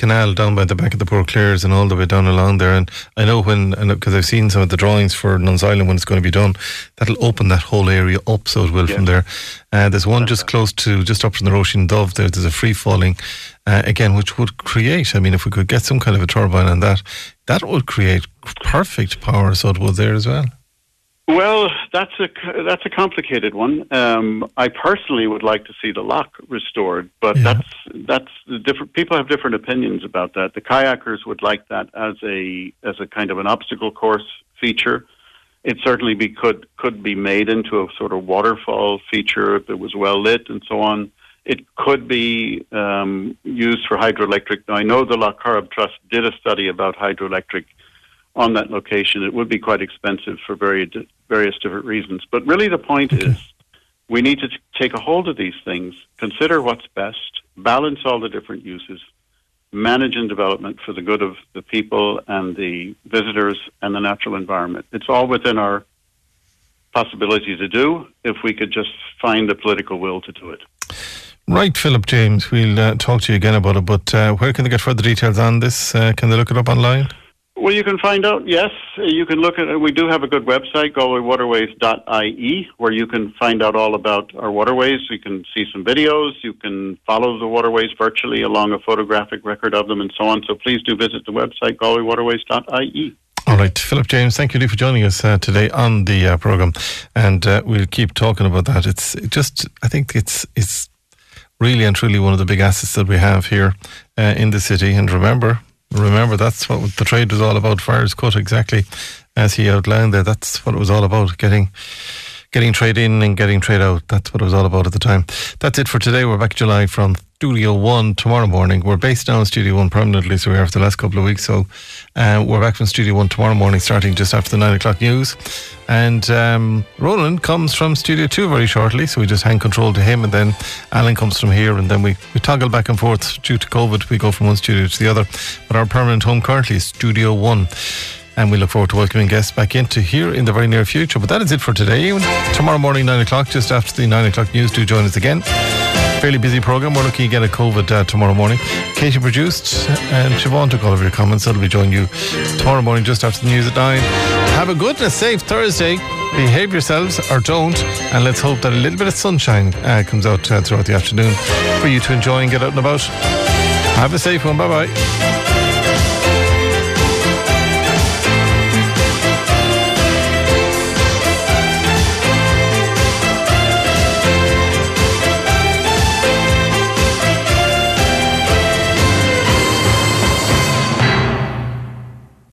canal down by the back of the Poor Clares and all the way down along there. And I know when, because I've seen some of the drawings for Nuns Island when it's going to be done, that'll open that whole area up so it will from there. Uh, there's one just close to, just up from the Róisín Dubh there, there's a free falling, uh, again, which would create, I mean, if we could get some kind of a turbine on that, that would create perfect power, so it would there as well. Well, that's a that's a complicated one. Um, I personally would like to see the lock restored, but that's that's the different. People have different opinions about that. The kayakers would like that as a as a kind of an obstacle course feature. It certainly be could could be made into a sort of waterfall feature if it was well lit and so on. It could be um, used for hydroelectric. Now, I know the Lough Corrib Trust did a study about hydroelectric on that location, it would be quite expensive for very various different reasons. But really, the point okay. is we need to t- take a hold of these things, consider what's best, balance all the different uses, manage and development for the good of the people and the visitors and the natural environment. It's all within our possibility to do if we could just find the political will to do it. Right, Philip James, we'll uh, talk to you again about it, but uh, where can they get further details on this? Uh, can they look it up online? Well, you can find out, yes. You can look at it. We do have a good website, galwaywaterways.ie, where you can find out all about our waterways. You can see some videos. You can follow the waterways virtually along a photographic record of them and so on. So please do visit the website, galwaywaterways.ie. All right, Philip James, thank you for joining us uh, today on the uh, program, and uh, we'll keep talking about that. It's just, I think it's it's really and truly one of the big assets that we have here uh, in the city. And remember, remember that's what the trade was all about. Friars' cut exactly as he outlined there. That's what it was all about. Getting getting trade in and getting trade out. That's what it was all about at the time. That's it for today. We're back July from Studio One tomorrow morning. We're based now in Studio One permanently, so we are for the last couple of weeks. So uh, we're back from Studio One tomorrow morning, starting just after the nine o'clock news. And um, Roland comes from Studio Two very shortly, so we just hand control to him, and then Alan comes from here, and then we, we toggle back and forth due to COVID. We go from one studio to the other, but our permanent home currently is Studio One and we look forward to welcoming guests back into here in the very near future. But that is it for today. Tomorrow morning, 9 o'clock, just after the 9 o'clock news, do join us again. Fairly busy program. We're looking again at COVID uh, tomorrow morning. Katie produced, and Siobhan took all of your comments. That'll be joining you tomorrow morning, just after the news at 9. Have a good and a safe Thursday. Behave yourselves or don't, and let's hope that a little bit of sunshine uh, comes out uh, throughout the afternoon for you to enjoy and get out and about. Have a safe one. Bye bye.